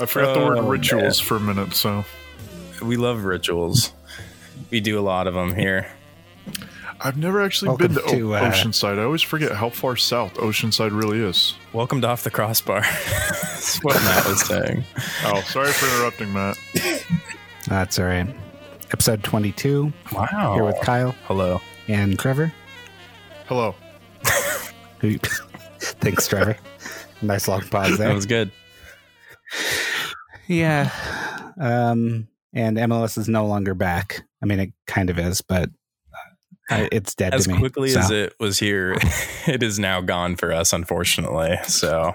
I forgot the word Oh, rituals for a minute, so We love rituals. We do a lot of them here. I've never actually Welcome been to, to, o- uh, Oceanside. I always forget how far south Oceanside really is. Welcome to Off the Crossbar. That's what Matt was saying. Oh, sorry for interrupting, Matt. That's all right. Episode 22 Wow. here with Kyle Hello. and Trevor. Hello. Thanks, Trevor. Nice long pause there. That was good. Yeah. Um, and MLS is no longer back. I mean, it kind of is, but I, it's dead As to me. As quickly so. as it was here, it is now gone for us, unfortunately. So,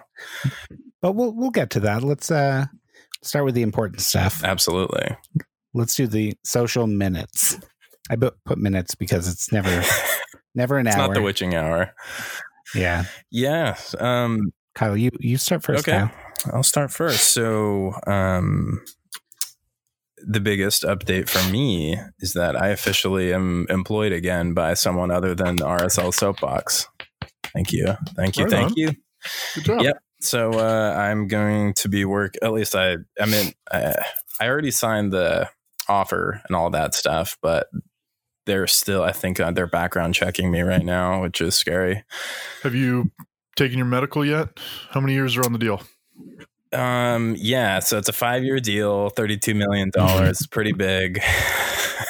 But we'll we'll get to that. Let's uh start with the important stuff. absolutely. Let's do the social minutes. I put put minutes because it's never never an It's hour. not the witching hour. yeah. Yeah. Um, Kyle, you you start first. okay. Kyle. I'll start first. So, um, the biggest update for me is that I officially am employed again by someone other than RSL Soapbox. Thank you. Thank you. Right thank on. you. Good job. Yep. So uh, I'm going to be work. At least I. I mean, I, I already signed the offer and all that stuff, but they're still. I think uh, they're background checking me right now, which is scary. Have you taken your medical yet? How many years are on the deal? Um. Yeah. So it's a five year deal, thirty two million dollars. pretty big.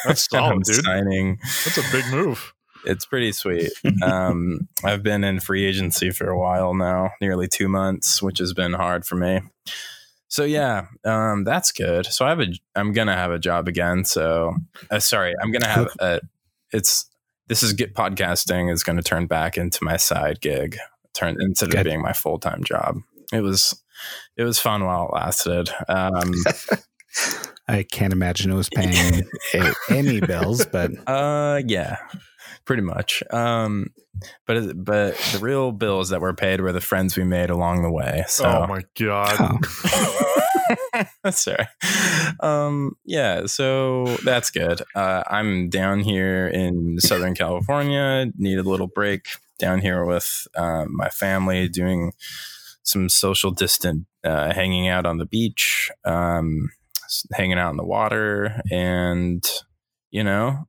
That's solid, dude. Signing. That's a big move. It's pretty sweet. Um, I've been in free agency for a while now, nearly two months, which has been hard for me. So yeah, um, that's good. So I have a, I'm gonna have a job again. So uh, sorry, I'm gonna have a. It's this is get podcasting is going to turn back into my side gig, turn instead of being my full time job. It was, it was fun while it lasted. Um, I can't imagine it was paying any bills, but Uh, yeah, pretty much. Um, but but the real bills that were paid were the friends we made along the way. So Oh my god. oh, that's right. Um, yeah, so that's good. Uh, I'm down here in Southern California. Need a little break down here with um, my family, doing some social distant uh, hanging out on the beach, um, hanging out in the water, and you know,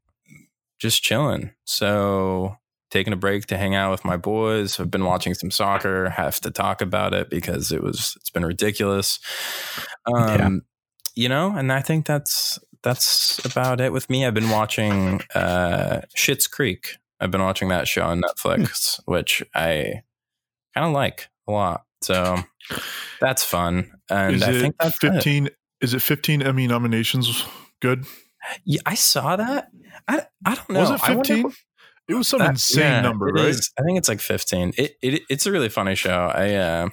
just chilling. So taking a break to hang out with my boys. I've been watching some soccer. Have to talk about it because it was it's been ridiculous. Um, Yeah. you know, and I think that's that's about it with me. I've been watching uh Schitt's Creek. I've been watching that show on Netflix, which I kind of like a lot. So that's fun. And is I it think that's 15 is it 15 Emmy nominations good? Yeah, I saw that. I, I don't know. Was it 15? what- It was some that- insane yeah, number, right? is. I think it's like 15. It, it it's a really funny show. I uh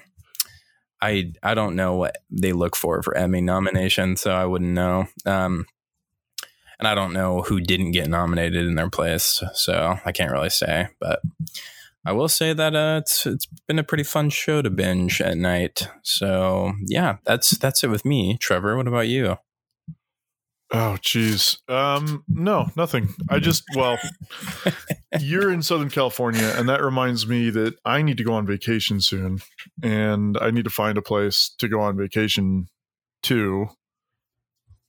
I I don't know what they look for for Emmy nomination, so I wouldn't know. Um and I don't know who didn't get nominated in their place, so I can't really say, but I will say that uh, it's it's been a pretty fun show to binge at night. So yeah, that's that's it with me. Trevor, what about you? Oh, jeez. Um, no, nothing. I just, well, you're in Southern California, and that reminds me that I need to go on vacation soon, and I need to find a place to go on vacation to.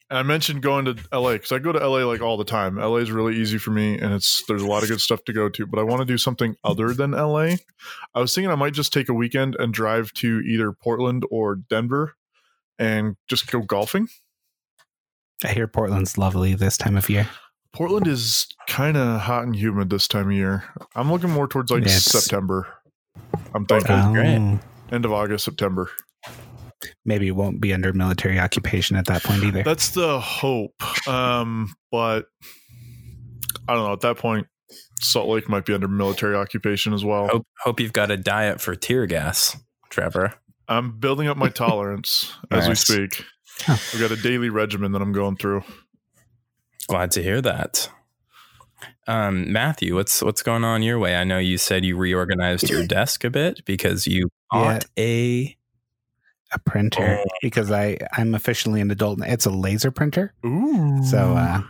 And I mentioned going to LA because I go to LA like all the time. LA is really easy for me, and it's there's a lot of good stuff to go to. But I want to do something other than LA. I was thinking I might just take a weekend and drive to either Portland or Denver, and just go golfing. I hear Portland's lovely this time of year. Portland is kind of hot and humid this time of year. I'm looking more towards like it's- September. I'm thinking great. end of August, September. Maybe it won't be under military occupation at that point either. That's the hope. Um, but I don't know. At that point, Salt Lake might be under military occupation as well. Hope hope you've got a diet for tear gas, Trevor. I'm building up my tolerance as we speak. Huh. I've got a daily regimen that I'm going through. Glad to hear that. Um, Matthew, what's what's going on your way? I know you said you reorganized your desk a bit because you bought a a printer Oh. because I I'm officially an adult. It's a laser printer, Ooh. so uh,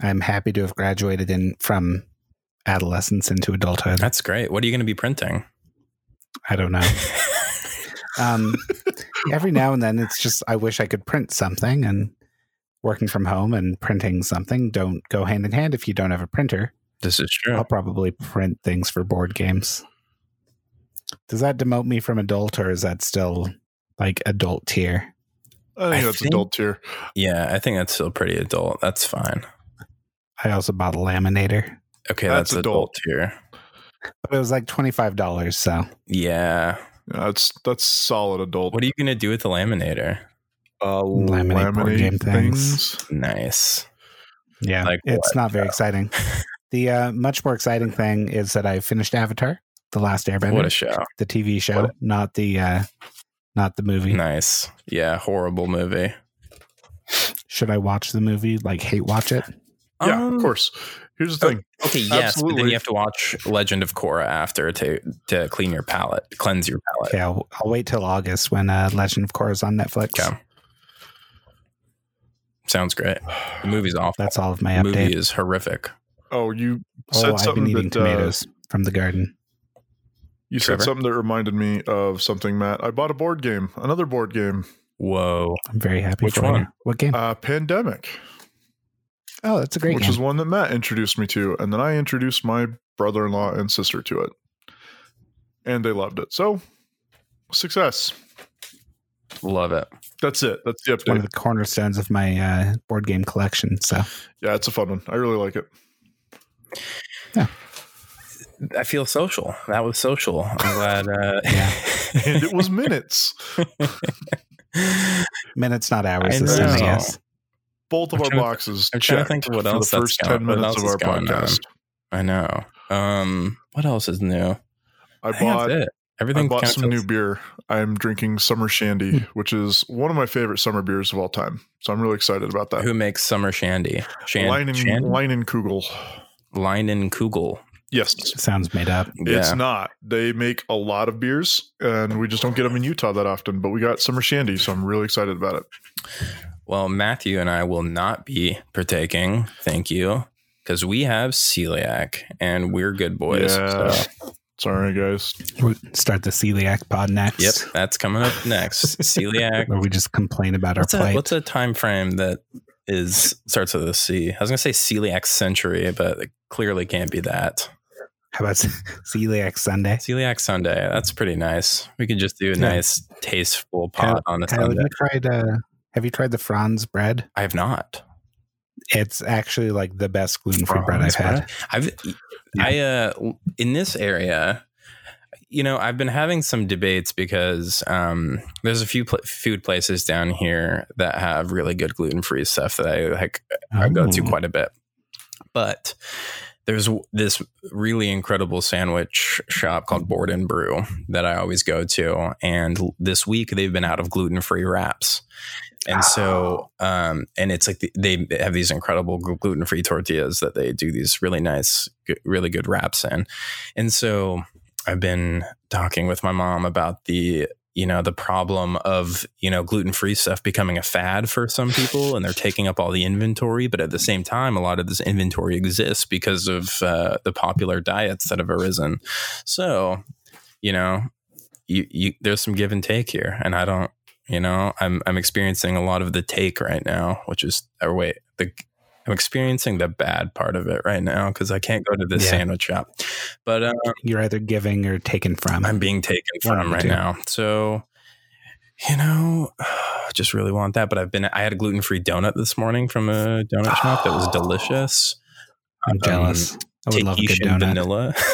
I'm happy to have graduated in from adolescence into adulthood. That's great. What are you going to be printing? I don't know. um, every now and then, it's just I wish I could print something, and working from home and printing something don't go hand in hand if you don't have a printer. This is true. I'll probably print things for board games. Does that demote me from adult, or is that still like adult tier? I think I that's think- adult tier. Yeah, I think that's still pretty adult. That's fine. I also bought a laminator, Okay, That's that's, adult. adult tier. but it was like twenty five dollars. So Yeah. Yeah, that's that's solid adult. What are you going to do with the laminator? uh, Laminate board game things. Nice. yeah, Like it's what, not very exciting. The uh, much more exciting thing is that I finished Avatar, the Last Airbender, What a show. the TV show, What not the uh, not the movie. Nice. Yeah, horrible movie. Should I watch the movie? Like hate watch it? Yeah, Um, of course. Here's the oh, thing. Okay, yes, but then you have to watch Legend of Korra after to to clean your palate, cleanse your palate. Yeah, I'll, I'll wait till August when uh, Legend of Korra is on Netflix. Okay. Sounds great. The movie's awful. That's all of my the movie is horrific. Oh, you Oh, said I've something been eating that uh, tomatoes from the garden. you Trevor? said something that reminded me of something, Matt. I bought a board game, another board game, Whoa. I'm very happy Which for one? you. What game? uh, Pandemic, oh, that's a great which game. is one that Matt introduced me to, and then I introduced my brother-in-law and sister to it, and they loved it. So, success. Love it. That's it. That's the update. one of the cornerstones of my uh, board game collection. So Yeah, it's a fun one. I really like it. Yeah. I feel social. That was social. I'm glad. Uh, Yeah. And it was minutes. minutes, not hours. I This time, I guess. Both of I'm our boxes. I'm trying to checked think what for else the that's first ten minutes of our going on. podcast. I know. Um, what else is new? I think bought it. I Everything. bought some new beer. I'm drinking Summer Shandy, which is one of my favorite summer beers of all time. So I'm really excited about that. Who makes summer shandy? Shan- Leinen, Shandy? Leinen Kugel. Leinenkugel. Yes. Sounds made up. It's Yeah. not. They make a lot of beers, and we just don't get them in Utah that often. But we got Summer Shandy, so I'm really excited about it. Well, Matthew and I will not be partaking. Thank you. Because we have celiac and we're good boys. Yeah. So, Sorry, guys. We start the celiac pod next. yep, that's coming up next. Celiac. Where we just complain about our What's a, plight. what's a time frame that is starts with a C? I was gonna say celiac century, but it clearly can't be that. How about celiac Sunday? Celiac Sunday. That's pretty nice. We could just do a Yeah. nice, tasteful Kyle- pot on a Kyle, have you tried? Uh, have you tried the Franz bread? I have not. It's actually like the best gluten free bread I've Franz had. I've I uh in this area, you know, I've been having some debates because um, there's a few pl- food places down here that have really good gluten free stuff that I like. I go to Oh. quite a bit, but there's this really incredible sandwich shop called Board and Brew that I always go to, and this week they've been out of gluten free wraps. And so, um, and it's like the, they have these incredible gluten free tortillas that they do these really nice, really good wraps in. And so, I've been talking with my mom about the, you know, the problem of, you know, gluten free stuff becoming a fad for some people and they're taking up all the inventory. But at the same time, a lot of this inventory exists because of uh, the popular diets that have arisen. So, you know, you, you, there's some give and take here. And I don't, you know, I'm I'm experiencing a lot of the take right now, which is or wait, the I'm experiencing the bad part of it right now because I can't go to this Yeah. sandwich shop. But uh, You're either giving or taken from. I'm being taken from right two. now. So, you know, I just really want that. But I've been I had a gluten free donut this morning from a donut shop that was delicious. I'm jealous. I would love a good donut. vanilla.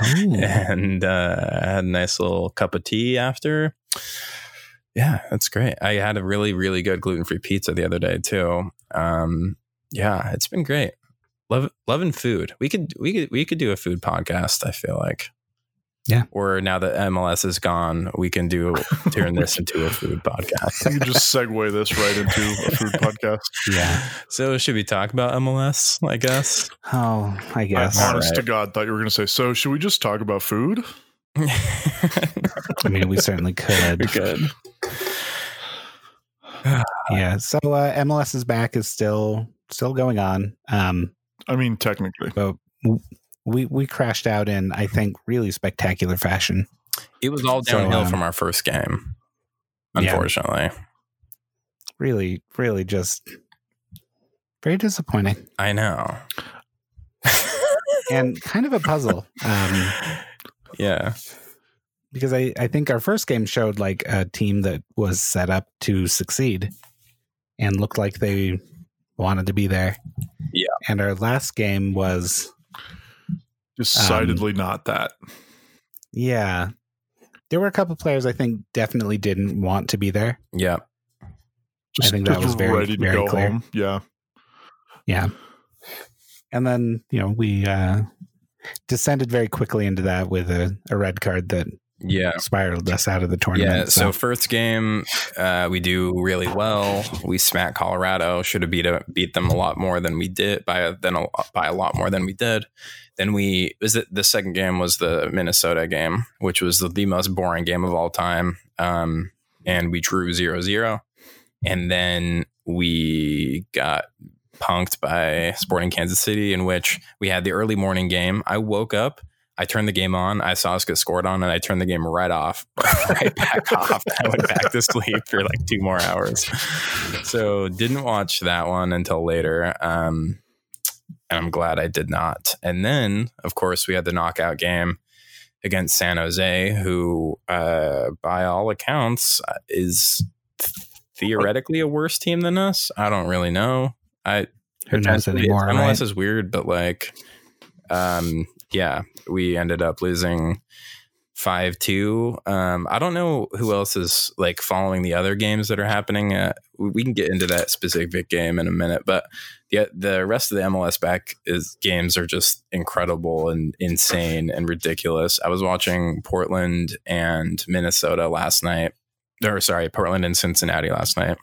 And uh, I had a nice little cup of tea after. Yeah, that's great. I had a really, really good gluten free pizza the other day too. Um, yeah, it's been great. Love, loving food. We could, we could, we could do a food podcast. I feel like. Yeah. Or now that MLS is gone, we can do turn this into a food podcast. You can just segue this right into a food podcast. Yeah. So should we talk about MLS? I guess. Oh, I guess. I honest All to. God thought you were going to say, so should we just talk about food? I mean, we certainly could. we could. Yeah. So uh, MLS is back is still still going on. Um, I mean, technically, but we we crashed out in I think really spectacular fashion. It was all So, downhill um, from our first game, yeah. unfortunately. Really, really just very disappointing I know. and kind of a puzzle. Um, yeah. Because I, I think our first game showed like a team that was set up to succeed and looked like they wanted to be there. Yeah. And our last game was decidedly not that. yeah. There were a couple players I think definitely didn't want to be there. Yeah. Just, think that was very- ready to very go clear. home. Yeah, Yeah. And then, you know, we uh descended very quickly into that with a, a red card that Yeah. spiraled us out of the tournament. Yeah. So first game, uh, we do really well. We smack Colorado. Should have beat a, beat them a lot more than we did by a, than a, by a lot more than we did. Then we was it the second game was the Minnesota game, which was the, the most boring game of all time. Um, and we drew 0-0. and then we got punked by Sporting Kansas City, in which we had the early morning game. I woke up. I turned the game on. I saw us get scored on, and I turned the game right off, right back off. I went back to sleep for like two more hours. So didn't watch that one until later. Um, and I'm glad I did not. And then, of course, we had the knockout game against San Jose, who, uh, by all accounts, uh, is theoretically a worse team than us. I don't really know. I Who knows anymore? MLS Right? is weird, but like, um, yeah, we ended up losing five two. Um, I don't know who else is like following the other games that are happening. Uh, we can get into that specific game in a minute, but the the rest of the MLS back is games are just incredible and insane and ridiculous. I was watching Portland and Minnesota last night, or sorry, Portland and Cincinnati last night.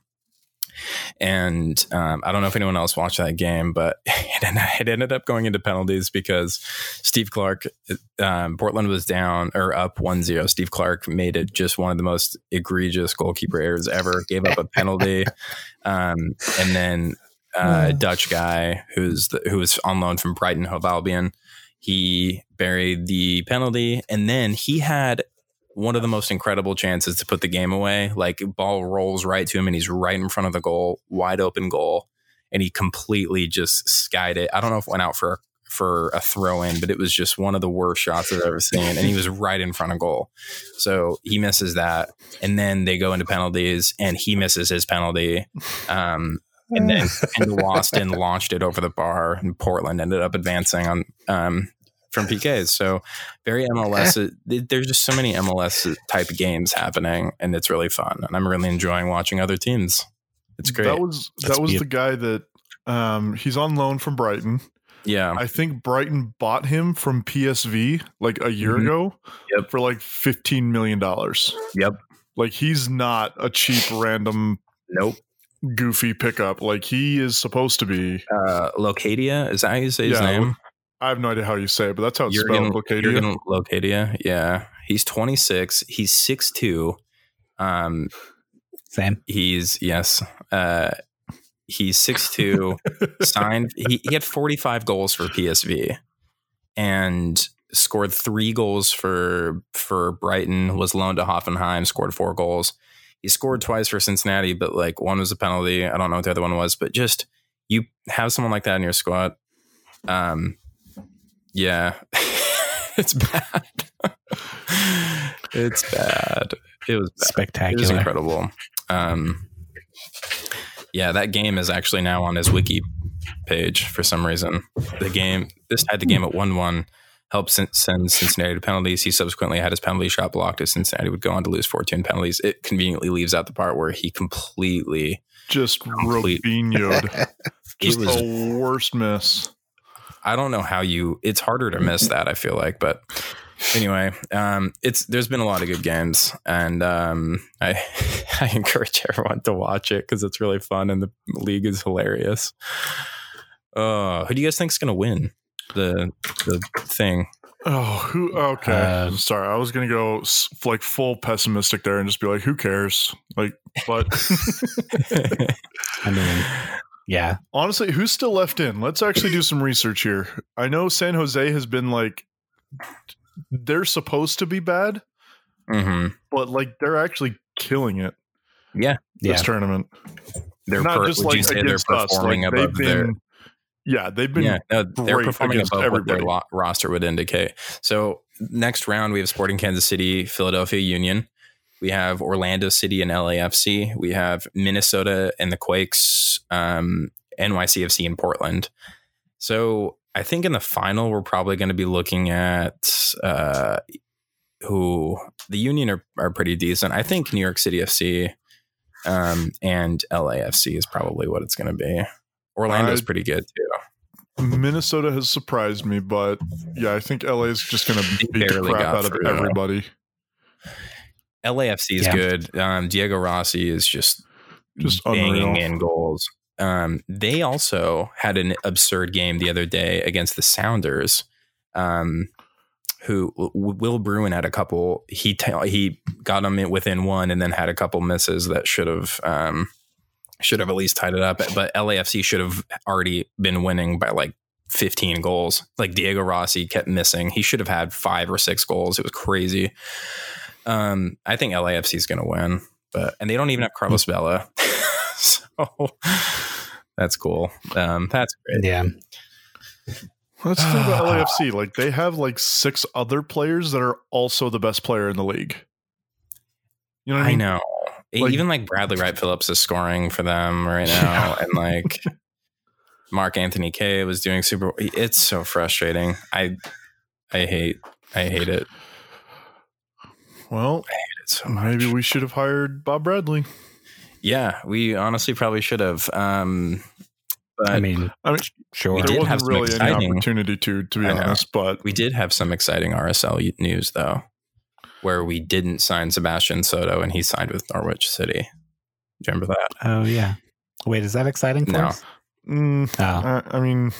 And um, I don't know if anyone else watched that game, but it ended, up going into penalties because Steve Clark, um, Portland was down or up 1 0. Steve Clark made it just one of the most egregious goalkeeper errors ever, gave up a penalty. Um, and then uh, Oh. Dutch guy who's the, who was on loan from Brighton Hove Albion, he buried the penalty. And then he had one of the most incredible chances to put the game away. Like ball rolls right to him and he's right in front of the goal, wide open goal, and he completely just skied it. I don't know if it went out for for a throw in, but it was just one of the worst shots I've ever seen. And he was right in front of goal. So he misses that. And then they go into penalties and he misses his penalty. Um, and then and Waston launched it over the bar and Portland ended up advancing on um, from PKs. So very MLS. it- There's just so many MLS type games happening, and it's really fun. And I'm really enjoying watching other teams. It's great. That was That's that was beaut- the guy that um he's on loan from Brighton. yeah, I think Brighton bought him from PSV like a year Mhm. ago Yep. for like 15 million dollars. Yep. Like he's not a cheap random nope. goofy pickup like he is supposed to be. Uh, Locadia is that how you say his Yeah, name? I have no idea how you say it, but that's how it's Jurgen, spelled. Locadia. Jurgen Locadia. Yeah, he's 26. He's 6'2". Um, Same. he's yes. Uh, he's 6'2", signed. He, he had 45 goals for PSV and scored three goals for for Brighton, was loaned to Hoffenheim, scored four goals. He scored twice for Cincinnati, but like one was a penalty. I don't know what the other one was, but just you have someone like that in your squad. Um yeah. it's bad. it's bad. It was bad. It was Spectacular. incredible. Um, yeah, that game is actually now on his wiki page for some reason. The game, this had the game at 1 1, helped send Cincinnati to penalties. He subsequently had his penalty shot blocked as Cincinnati would go on to lose 14 penalties. It conveniently leaves out the part where he completely, just Complete. Robinho'd. Just was- the worst miss. I don't know how you, it's harder to miss that, I feel like, but. Anyway, um, it's there's been a lot of good games, and um, I I encourage everyone to watch it because it's really fun and the league is hilarious. Uh, who do you guys think is going to win the the thing? Oh, who? Okay, Uh, sorry. I was gonna go like full pessimistic there and just be like, "Who cares?" Like, but I mean, Yeah. Honestly, who's still left in? Let's actually do some research here. I know San Jose has been like they're supposed to be bad, hmm but like they're actually killing it Yeah, this Yeah. tournament. they're Not per- just like say they're against us. performing Like, above they've their been, yeah, they've been yeah, no, they're performing above what their lo- roster would indicate. So next round we have Sporting Kansas City, Philadelphia Union. We have Orlando City and LAFC. We have Minnesota and the Quakes, um, NYCFC in Portland. So I think in the final we're probably going to be looking at uh, who the Union are, are pretty decent. I think New York City FC um, and LAFC is probably what it's going to be. Orlando's I- pretty good too. Minnesota has surprised me, but yeah, I think LA is just going to beat the crap out of everybody. LAFC is Yeah. good. Um, Diego Rossi is just Just banging unreal. in goals. Um, they also had an absurd game the other day against the Sounders. Um, who Will Bruin had a couple. He he got them within one, and then had a couple misses that should have um, should have at least tied it up. But LAFC should have already been winning by like 15 goals. Like Diego Rossi kept missing. He should have had five or six goals. It was crazy. Um, I think LAFC is going to win, but and they don't even have Carlos Vela, so that's cool. Um, that's great. Yeah. That's the thing about LAFC. Like they have like six other players that are also the best player in the league. You know what I I mean? know. Like- even like Bradley Wright Phillips is scoring for them right now, and like Mark Anthony Kaye was doing super. It's so frustrating. I I hate I hate it. Well, It's so much. maybe we should have hired Bob Bradley. Yeah, we honestly probably should have. Um, but I mean, I mean, sure. We there did wasn't have some really any opportunity to, to be I know. honest. But we did have some exciting RSL news though, where we didn't sign Sebastian Soto and he signed with Norwich City. Do you remember that? Oh, yeah. Wait, is that exciting for No. us? mm, Oh, I, I mean,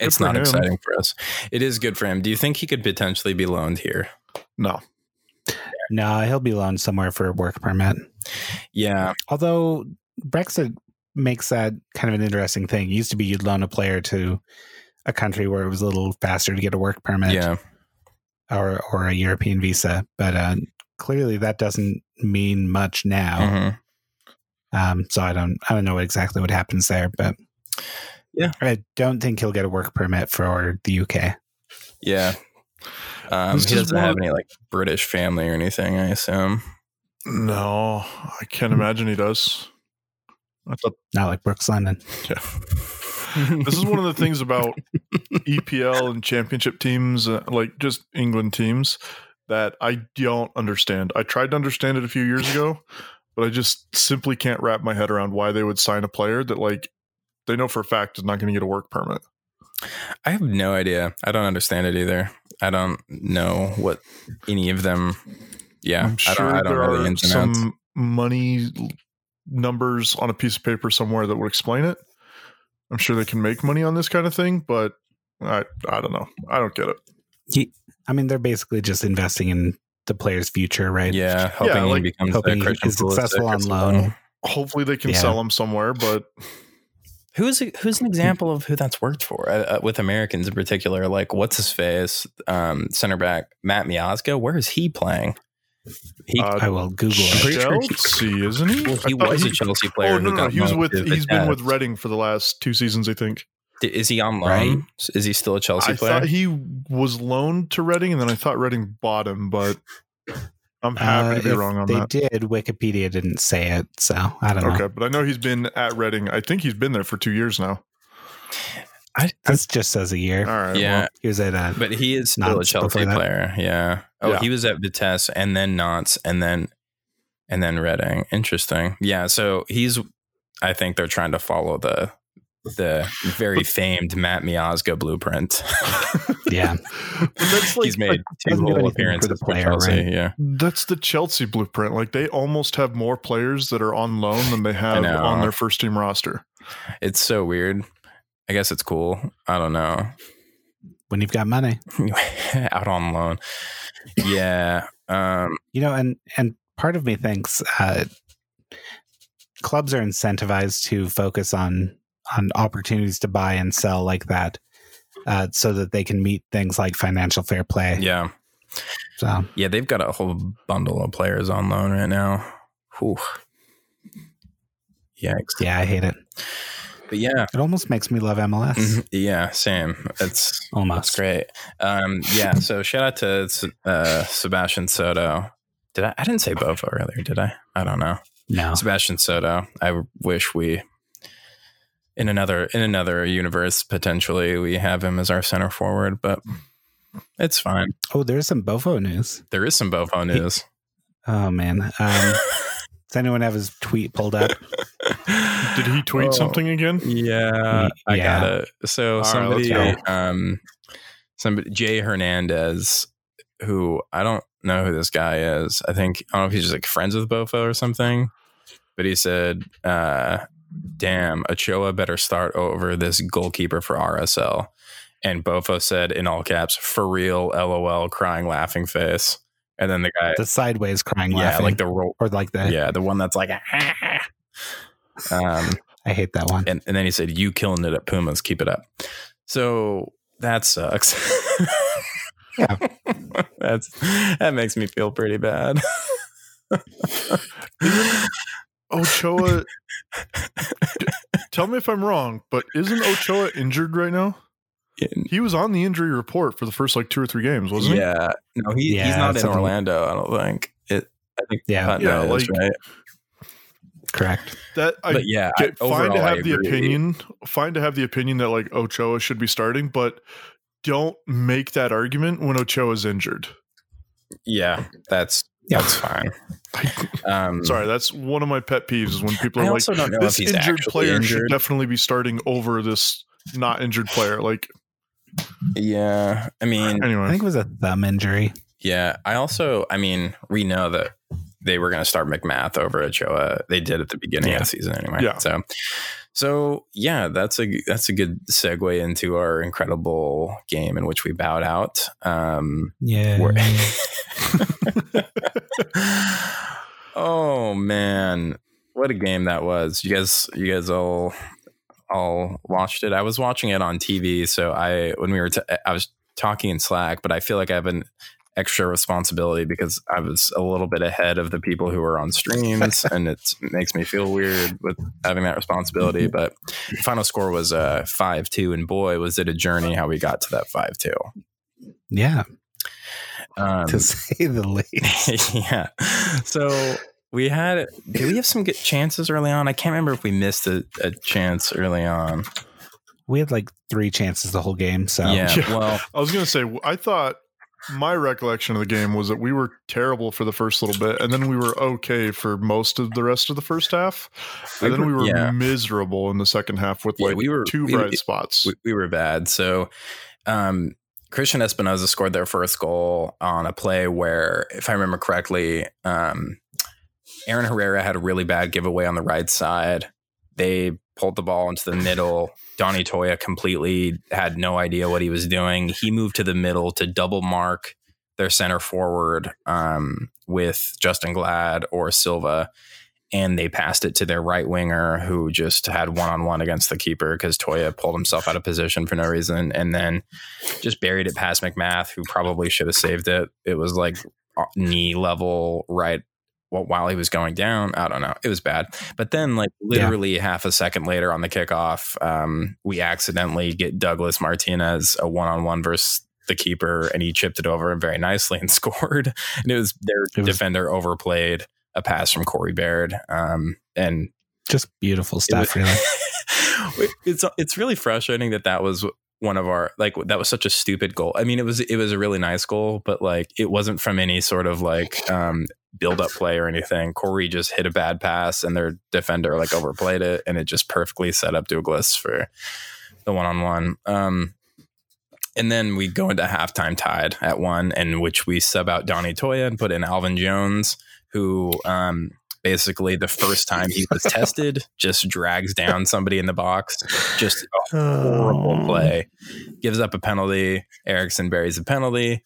It's not him. exciting for us. It is good for him. Do you think he could potentially be loaned here? no. No, he'll be loaned somewhere for a work permit. Yeah, Although Brexit makes that kind of an interesting thing. It used to be you'd loan a player to a country where it was a little faster to get a work permit yeah. or or a European visa, but uh, clearly that doesn't mean much now. Mhm. Um, so I don't I don't know exactly what happens there, but Yeah. I don't think he'll get a work permit for the UK. Yeah. Um, he doesn't one- have any like British family or anything, I assume. No, I can't imagine he does. I thought Not like Brooks Lennon. this is one of the things about EPL and championship teams, uh, like just England teams, that I don't understand. I tried to understand it a few years ago, but I just simply can't wrap my head around why they would sign a player that, like, they know for a fact is not going to get a work permit. I have no idea. I don't understand it either. I don't know what any of them. Yeah, I'm I sure don't. I don't there know the are ins and outs. some money numbers on a piece of paper somewhere that would explain it. I'm sure they can make money on this kind of thing, but I I don't know. I don't get it. I mean, they're basically just investing in the player's future, right? Yeah, hoping like, he becomes hoping a he is successful on loan. Hopefully they can Yeah. sell them somewhere, but Who's a, who's an example of who that's worked for uh, uh, with Americans in particular? Like, what's his face? Um, center back Matt Miazga. Where is he playing? He, uh, I will Google it. pretty sure he- Chelsea, isn't he? well, he I thought was a Chelsea player. Oh no, no, no, he was with. He's been with Vitesse. Reading for the last two seasons, I think. Is he on loan? Right. Is he still a Chelsea I player? thought he was loaned to Reading, and then I thought Reading bought him, but I'm happy Uh, to be if wrong on they that. They did. Wikipedia didn't say it, so I don't know. Okay, but I know he's been at Reading. I think he's been there for two years now. I, this just says a year. All right. yeah, He was at uh, but he is still a Chelsea player. Yeah. Oh, Yeah. he was at Vitesse and then Nantes and then and then Reading. Interesting. Yeah. So he's. I think they're trying to follow the the very famed Matt Miazga blueprint. yeah. But that's like he's made two whole appearances for the for Chelsea. right? Yeah. that's the Chelsea blueprint. Like they almost have more players that are on loan than they have on their first team roster. It's so weird. I guess it's cool. I don't know. When you've got money, Out on loan. Yeah. Um, you know, and and part of me thinks uh, clubs are incentivized to focus on on opportunities to buy and sell like that, uh, so that they can meet things like financial fair play. Yeah. So Yeah, they've got a whole bundle of players on loan right now. Whew. Yikes. yeah, I hate it. But yeah. It almost makes me love MLS. mhm, Yeah, same. It's Almost. great. Um, yeah. So shout out to uh, Sebastian Soto. Did I? I didn't say Bofo earlier, did I? I don't know. No. Sebastian Soto. I wish we in another in another universe potentially we have him as our center forward, but it's fine. Oh, there's some Bofo news. There is some Bofo news. Oh man. Um, does anyone have his tweet pulled up? Did he tweet Oh. something again? Yeah, I Yeah. got it. So right, somebody, let's um, somebody, Jay Hernandez, who I don't know who this guy is. I think I don't know if he's just like friends with Bofo or something. But he said, uh, "Damn, Ochoa better start over this goalkeeper for RSL." And Bofo said in all caps, "For real, LOL, crying, laughing face." And then the guy, The sideways crying, yeah, laughing, like the ro- or like the. yeah, the one that's like, um, I hate that one. and, and then he said, "You killing it at Pumas, keep it up." So that sucks. Yeah. that's that makes me feel pretty bad. Ochoa. D- tell me if I'm wrong, but isn't Ochoa injured right now? He was on the injury report for the first like two or three games, wasn't he? yeah, no, he, he's not in something- Orlando. I don't think it. I think Yeah. Putna Yeah, is, like- right. Correct. That I but yeah, get I, fine to have the opinion. Fine to have the opinion that like Ochoa should be starting, but don't make that argument when Ochoa is injured. Yeah, that's Yeah. that's fine. Um, Sorry, that's one of my pet peeves is when people I are like, also don't know "This if he's injured actually player should definitely be starting over this not injured player." Like, Yeah, I mean, I think it was a thumb injury. Yeah, I also, I mean, we know that they were going to start MacMath over Ochoa. They did at the beginning Yeah. of the season anyway. Yeah. So, so yeah, that's a that's a good segue into our incredible game in which we bowed out. Um, Yeah. oh man, what a game that was! You guys, you guys all all watched it. I was watching it on TV, so I when we were t- I was talking in Slack, but I feel like I have an extra responsibility because I was a little bit ahead of the people who were on streams, and it makes me feel weird with having that responsibility. But the final score was uh, five two, and boy, was it a journey how we got to that five two. yeah. Um, To say the least. yeah. So we had, did we have some good chances early on? I can't remember if we missed a, a chance early on. We had like three chances the whole game. So yeah. Yeah. Well, I was gonna say, I thought my recollection of the game was that we were terrible for the first little bit, and then we were okay for most of the rest of the first half, and then we were Yeah. miserable in the second half with Yeah, like we were- two we- bright spots. we, we were bad. So, um, Cristian Espinoza scored their first goal on a play where, if I remember correctly, um, Aaron Herrera had a really bad giveaway on the right side. They pulled the ball into the middle. Donny Toia completely had no idea what he was doing. He moved to the middle to double mark their center forward um, with Justen Glad or Silva. And they passed it to their right winger, who just had one on one against the keeper because Toia pulled himself out of position for no reason, and then just buried it past MacMath, who probably should have saved it. It was like knee level right while he was going down. I don't know. It was bad. But then, like literally half a second later on the kickoff, um, we accidentally get Douglas Martinez a one on one versus the keeper, and he chipped it over very nicely and scored. And it was their It was- defender overplayed a pass from Corey Baird. Um, and just beautiful stuff, it really. it's it's really frustrating that that was one of our like that was such a stupid goal. I mean, it was it was a really nice goal, but like it wasn't from any sort of like um, build up play or anything. Corey just hit a bad pass, and their defender like overplayed it, and it just perfectly set up Douglas for the one on one. And then we go into halftime tied at one, in which we sub out Donny Toia and put in Alvin Jones, who um, basically the first time he was tested just drags down somebody in the box. Just a horrible Oh. play. Gives up a penalty. Eriksson buries a penalty.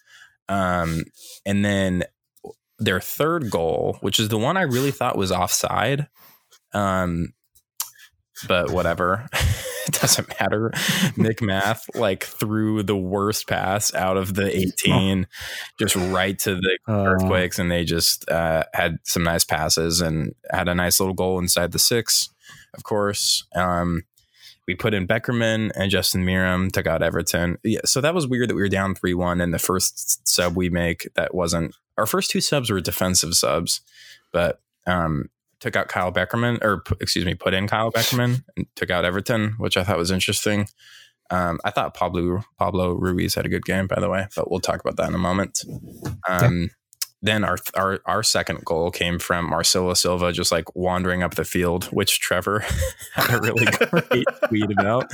Um, and then their third goal, which is the one I really thought was offside. Um, but whatever. doesn't matter. MacMath like threw the worst pass out of the 18 just right to the Oh. earthquakes and they just uh, had some nice passes and had a nice little goal inside the six of course um, we put in Beckerman and Justin Miram took out Everton yeah so that was weird that we were down 3-1 and the first sub we make that wasn't our first two subs were defensive subs but um, took out Kyle Beckerman or excuse me put in Kyle Beckerman and took out Everton which I thought was interesting um, I thought Pablo Pablo Ruiz had a good game, by the way, but we'll talk about that in a moment. Um, Then our our our second goal came from Marcelo Silva, just like wandering up the field, which Trevor had a really great tweet about.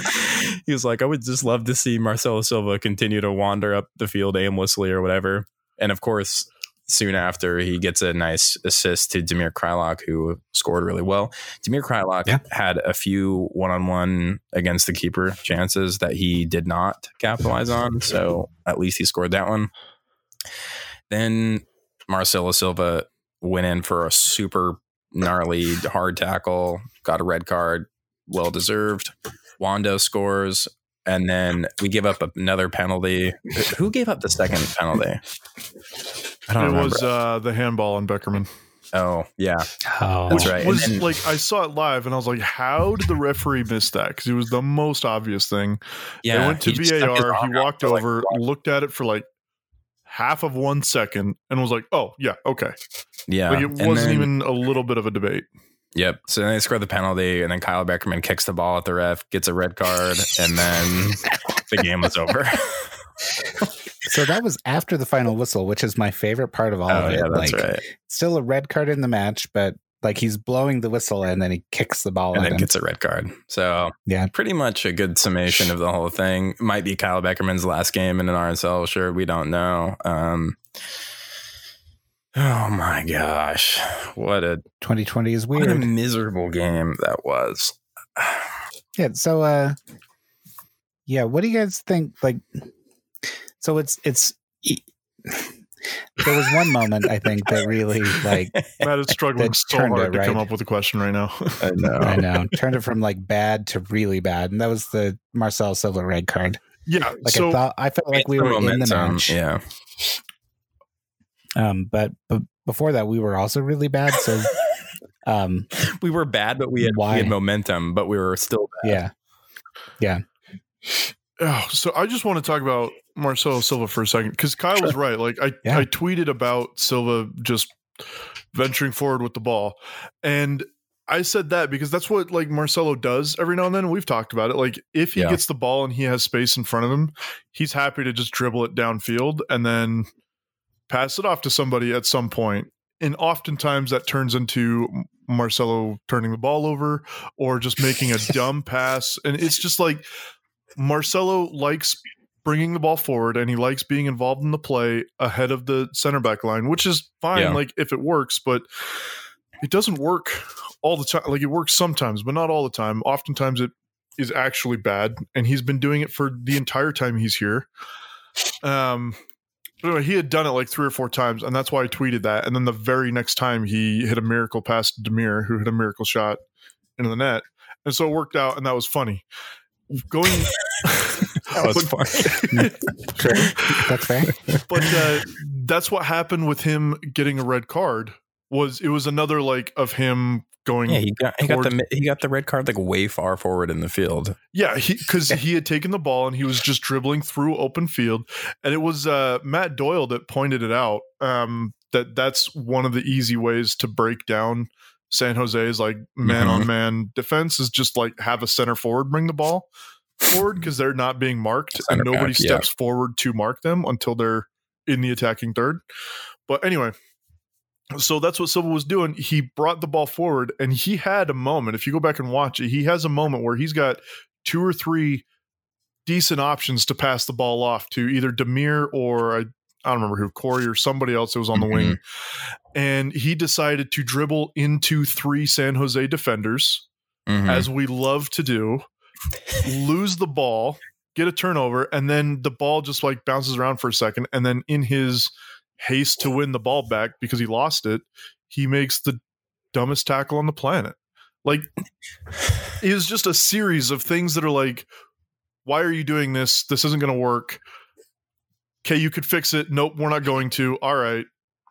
He was like, "I would just love to see Marcelo Silva continue to wander up the field aimlessly or whatever." And of course, soon after, he gets a nice assist to Damir Kreilach, who scored really well. Damir Kreilach Yeah. had a few one-on-one against the keeper chances that he did not capitalize on. So at least he scored that one. Then Marcelo Silva went in for a super gnarly hard tackle, got a red card, well deserved. Wondo scores, and then we give up another penalty. Who gave up the second penalty? I don't It remember. was uh, the handball on Beckerman. oh, yeah. Oh, That's Which right. And was then- like I saw it live and I was like, how did the referee miss that? Because it was the most obvious thing. Yeah. they went to he just stuck his VAR. He walked for, like, over, looked at it for like half of one second, and was like, "Oh yeah, okay." Yeah. Like it And wasn't then- even a little bit of a debate. Yep. So then they score the penalty, and then Kyle Beckerman kicks the ball at the ref, gets a red card, and then the game was over. so that was after the final whistle, which is my favorite part of all oh of it. yeah, that's like, right. Still a red card in the match, but like he's blowing the whistle and then he kicks the ball And then him. gets a red card. So Yeah. pretty much a good summation of the whole thing. Might be Kyle Beckerman's last game in an RSL shirt. We don't know. Um, oh my gosh, what a 2020 is what a miserable game that was. Yeah. So, uh, yeah. What do you guys think? Like, so it's it's. There was one moment I think that really like Matt is struggling so hard it, to come up with a question right now. I know. I know turned it from like bad to really bad, and that was the Marcel Silva red card. yeah. Like so I thought, I felt like we The were in the momentum, match. Yeah. Um, but but before that, we were also really bad. So, um, We were bad, but we had, we had momentum, but we were still bad. yeah, Oh, so I just want to talk about Marcelo Silva for a second because Kyle was right. Like I, Yeah. I tweeted about Silva just venturing forward with the ball, and I said that because that's what like Marcelo does every now and then. We've talked about it. Like if he Yeah. gets the ball and he has space in front of him, he's happy to just dribble it downfield and then pass it off to somebody at some point. And oftentimes that turns into Marcelo turning the ball over or just making a dumb pass. And it's just like Marcelo likes bringing the ball forward and he likes being involved in the play ahead of the center back line, which is fine, Yeah. like if it works, but it doesn't work all the time. Like it works sometimes, but not all the time. Oftentimes it is actually bad, and he's been doing it for the entire time he's here. Um, but anyway, he had done it like three or four times, and that's why I tweeted that. And then the very next time, he hit a miracle pass to Damir, who hit a miracle shot into the net, and so it worked out, and that was funny. Going, That was but- true. That's fair. but uh, that's what happened with him getting a red card. Was it was another like of him going Yeah, he got he got the he got the red card like way far forward in the field. Yeah, because he, had taken the ball and he was just dribbling through open field, and it was uh, Matt Doyle that pointed it out. Um, that that's one of the easy ways to break down San Jose's like man on man defense is just like have a center forward bring the ball forward because they're not being marked and nobody back, yeah. steps forward to mark them until they're in the attacking third. But anyway, so that's what Silva was doing. He brought the ball forward and he had a moment. If you go back and watch it, he has a moment where he's got two or three decent options to pass the ball off to either Damir or I, I don't remember who, Corey or somebody else that was on the wing. And he decided to dribble into three San Jose defenders, Mhm. as we love to do, lose the ball, get a turnover, and then the ball just like bounces around for a second. And then in his haste to win the ball back because he lost it, he makes the dumbest tackle on the planet. Like it is just a series of things that are like, why are you doing this? This isn't going to work. Okay, you could fix it. Nope, we're not going to. All right.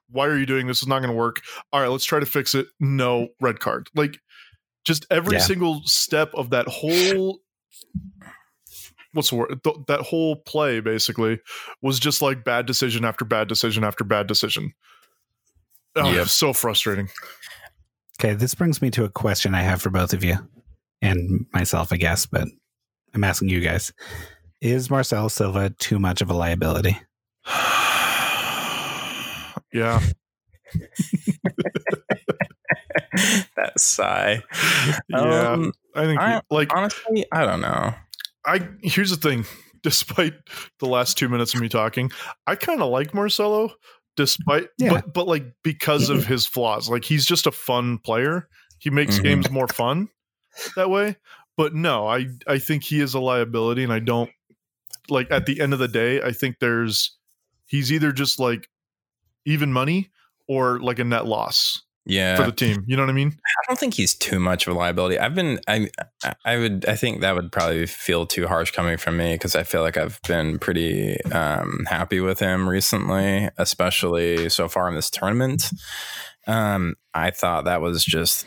Why are you doing this? It's not going to work. All right, let's try to fix it. No, red card. Like just every Yeah. single step of that whole what's the word? Th- that whole play basically was just like bad decision after bad decision after bad decision. Oh, Yep. so frustrating. Okay, this brings me to a question I have for both of you and myself, I guess, but I'm asking you guys. Is Marcelo Silva too much of a liability? yeah. that sigh. Yeah. Um, I think I- like honestly, I don't know. I here's the thing. Despite the last two minutes of me talking, I kind of like Marcelo. Despite, Yeah. but but like because of his flaws, like he's just a fun player. He makes Mhm. games more fun that way. But no, I I think he is a liability, and I don't like. At the end of the day, I think there's he's either just like even money or like a net loss Yeah, for the team. You know what I mean? I don't think he's too much of a liability. I've been, I, I would, I think that would probably feel too harsh coming from me because I feel like I've been pretty um, happy with him recently, especially so far in this tournament. Um, I thought that was just.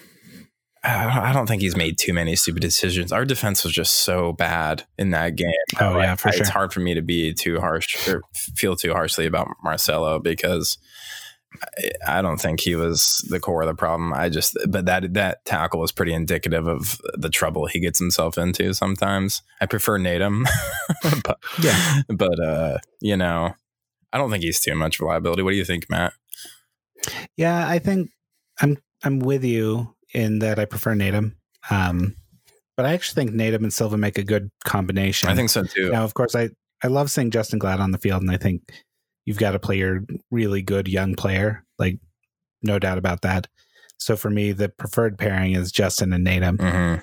I don't think he's made too many stupid decisions. Our defense was just so bad in that game. Oh, yeah, for I- sure. It's hard for me to be too harsh or feel too harshly about Marcelo because I- don't think he was the core of the problem. I just, but that that tackle was pretty indicative of the trouble he gets himself into. Sometimes I prefer Nedum, but Yeah. but uh, you know, I don't think he's too much of a liability. What do you think, Matt? Yeah, I think I'm I'm with you in that I prefer Nedum. Um, but I actually think Nedum and Silva make a good combination. I think so too. Now, of course, I I love seeing Justen Glad on the field, and I think you've got a player, really good young player, like no doubt about that. So for me, the preferred pairing is Justen and Nedum. hmm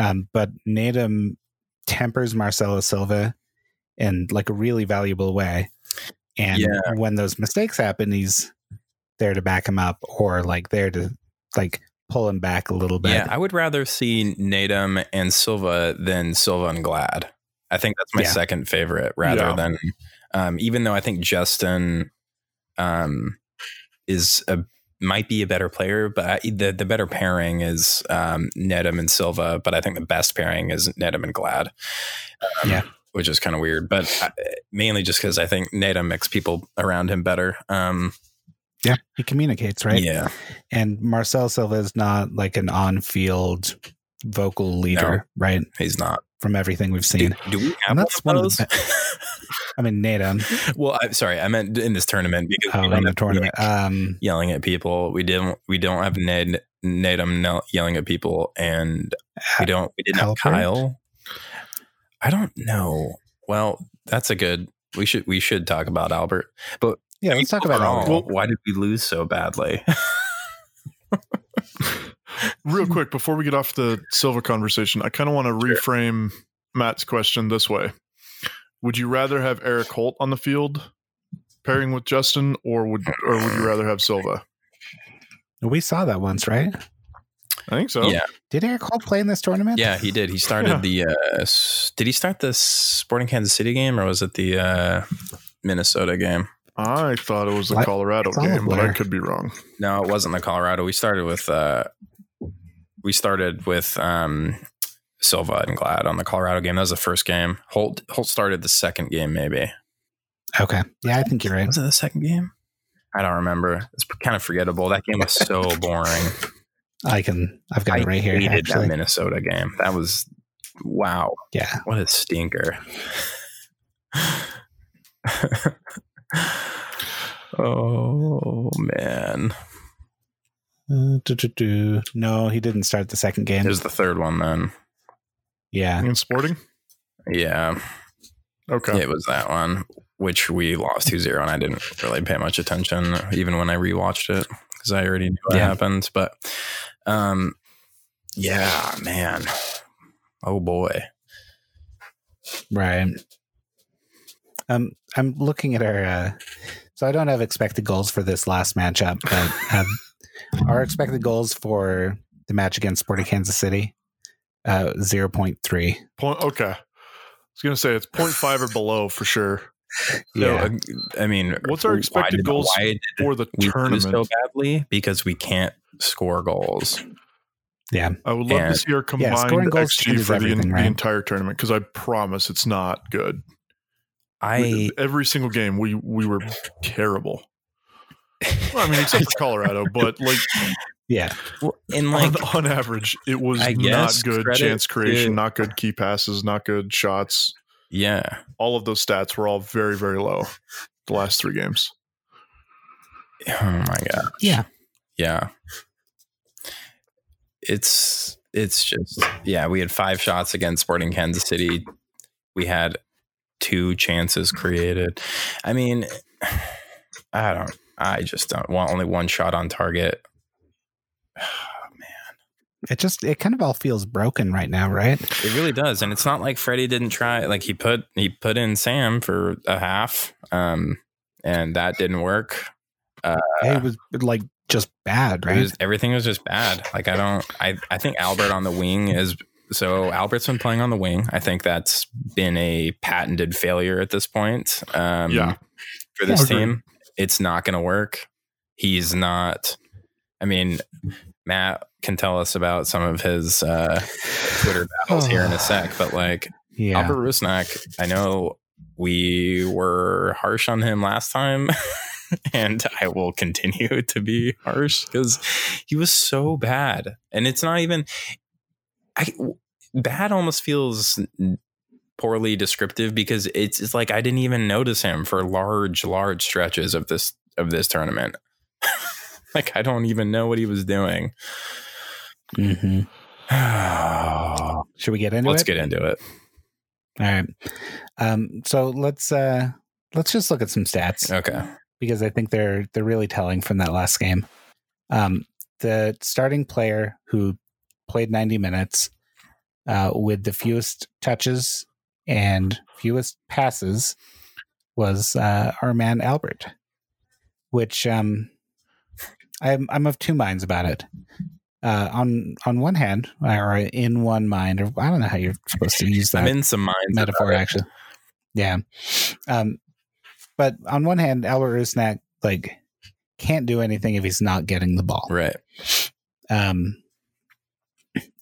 Um, but Nedum tempers Marcelo Silva in like a really valuable way. And Yeah. when those mistakes happen, he's there to back him up or like there to like pull him back a little bit. Yeah, I would rather see Nedum and Silva than Silva and Glad. I think that's my Yeah. second favorite rather Yeah. than um, even though I think Justen um, is a might be a better player, but I, the the better pairing is um, and Silva. But I think the best pairing is Nedum and Glad. Um, Yeah. which is kind of weird, but I, mainly just because I think Nedum makes people around him better. Um, Yeah, he communicates, right? Yeah, And Marcel Silva is not like an on-field vocal leader, right? he's not. From everything we've seen. do we have And one that's of one of those? the I mean, Nedum well, I'm sorry, I meant in this tournament because oh, we in the tournament. Um, yelling at people. We didn't. We don't have Ned Nedum no- yelling at people, and we don't. We didn't have Kyle. I don't know. Well, that's a good. We should we should talk about Albert. But yeah, let's talk about Albert. Why did we lose so badly? Real quick, before we get off the Silva conversation, I kind of want to reframe Matt's question this way. Would you rather have Erik Holt on the field pairing with Justen or would or would you rather have Silva? We saw that once, right? I think so. Yeah, Did Erik Holt play in this tournament? yeah, he did. He started the. Uh, did he start the Sporting Kansas City game or was it the uh, Minnesota game? I thought it was the Colorado It's all a game, but I could be wrong. No, it wasn't the Colorado. We started with uh we started with um Silva and Glad on the Colorado game. That was the first game. Holt Holt started the second game, maybe. Okay. Yeah, I think you're right. Was it the second game? I don't remember. It's kind of forgettable. That game was so boring. I can. I've got I it right here. hated that Minnesota game. That was wow. yeah. What a stinker. oh man. Uh, do, do, do. No, he didn't start the second game. It was the third one then. yeah. In sporting? Yeah. Okay. It was that one, which we lost 2 0, and I didn't really pay much attention, even when I rewatched it, because I already knew what Yeah. happened. But um, yeah, man. Oh boy. Right. Um, I'm looking at our. Uh, so I don't have expected goals for this last matchup, but um, our expected goals for the match against Sporting Kansas City, uh, zero point three. Point. Okay. I was gonna say it's 0.5 or below for sure So, Yeah, uh, I mean, What's our expected did- goals for the we tournament. so badly? Because we can't score goals. yeah. I would love And- to see our combined scoring goals XG for the, everything, the entire tournament because I promise it's not good. I We- every single game we we were terrible. Well, I mean, except for Colorado, but like Yeah. well, and like on, on average, it was I not good chance creation, to- not good key passes, not good shots. yeah, All of those stats were all very very low. The last three games. oh my god, Yeah. yeah. It's it's just yeah. We had five shots against Sporting Kansas City. We had two chances created. I mean, I don't. I just don't want only one shot on target. Oh man. It just it kind of all feels broken right now, right? It really does, and it's not like Freddie didn't try. Like he put he put in Sam for a half, um, and that didn't work. it was like just bad, right? was, everything was just bad. Like I don't. I I think Albert on the wing is so Albert's been playing on the wing. I think that's been a patented failure at this point. Um, Yeah. for this Yeah, team, it's not going to work. He's not. I mean, Matt can tell us about some of his uh, Twitter battles here in a sec, but like yeah. Albert Rusnak, I know we were harsh on him last time, and I will continue to be harsh because he was so bad. And it's not even I bad almost feels poorly descriptive because it's, it's like I didn't even notice him for large, large stretches of this of this tournament. like I don't even know what he was doing. Mhm. Should we get into it? Let's get into it. All right. Um, so let's uh let's just look at some stats Okay. because I think they're they're really telling from that last game. Um, the starting player who played 90 minutes uh, with the fewest touches and fewest passes was uh, our man Albert, which um, I'm I'm of two minds about it. Uh, on on one hand, or in one mind, or I don't know how you're supposed to use that I'm in some minds metaphor actually yeah um but on one hand albert rusnak like can't do anything if he's not getting the ball Right. um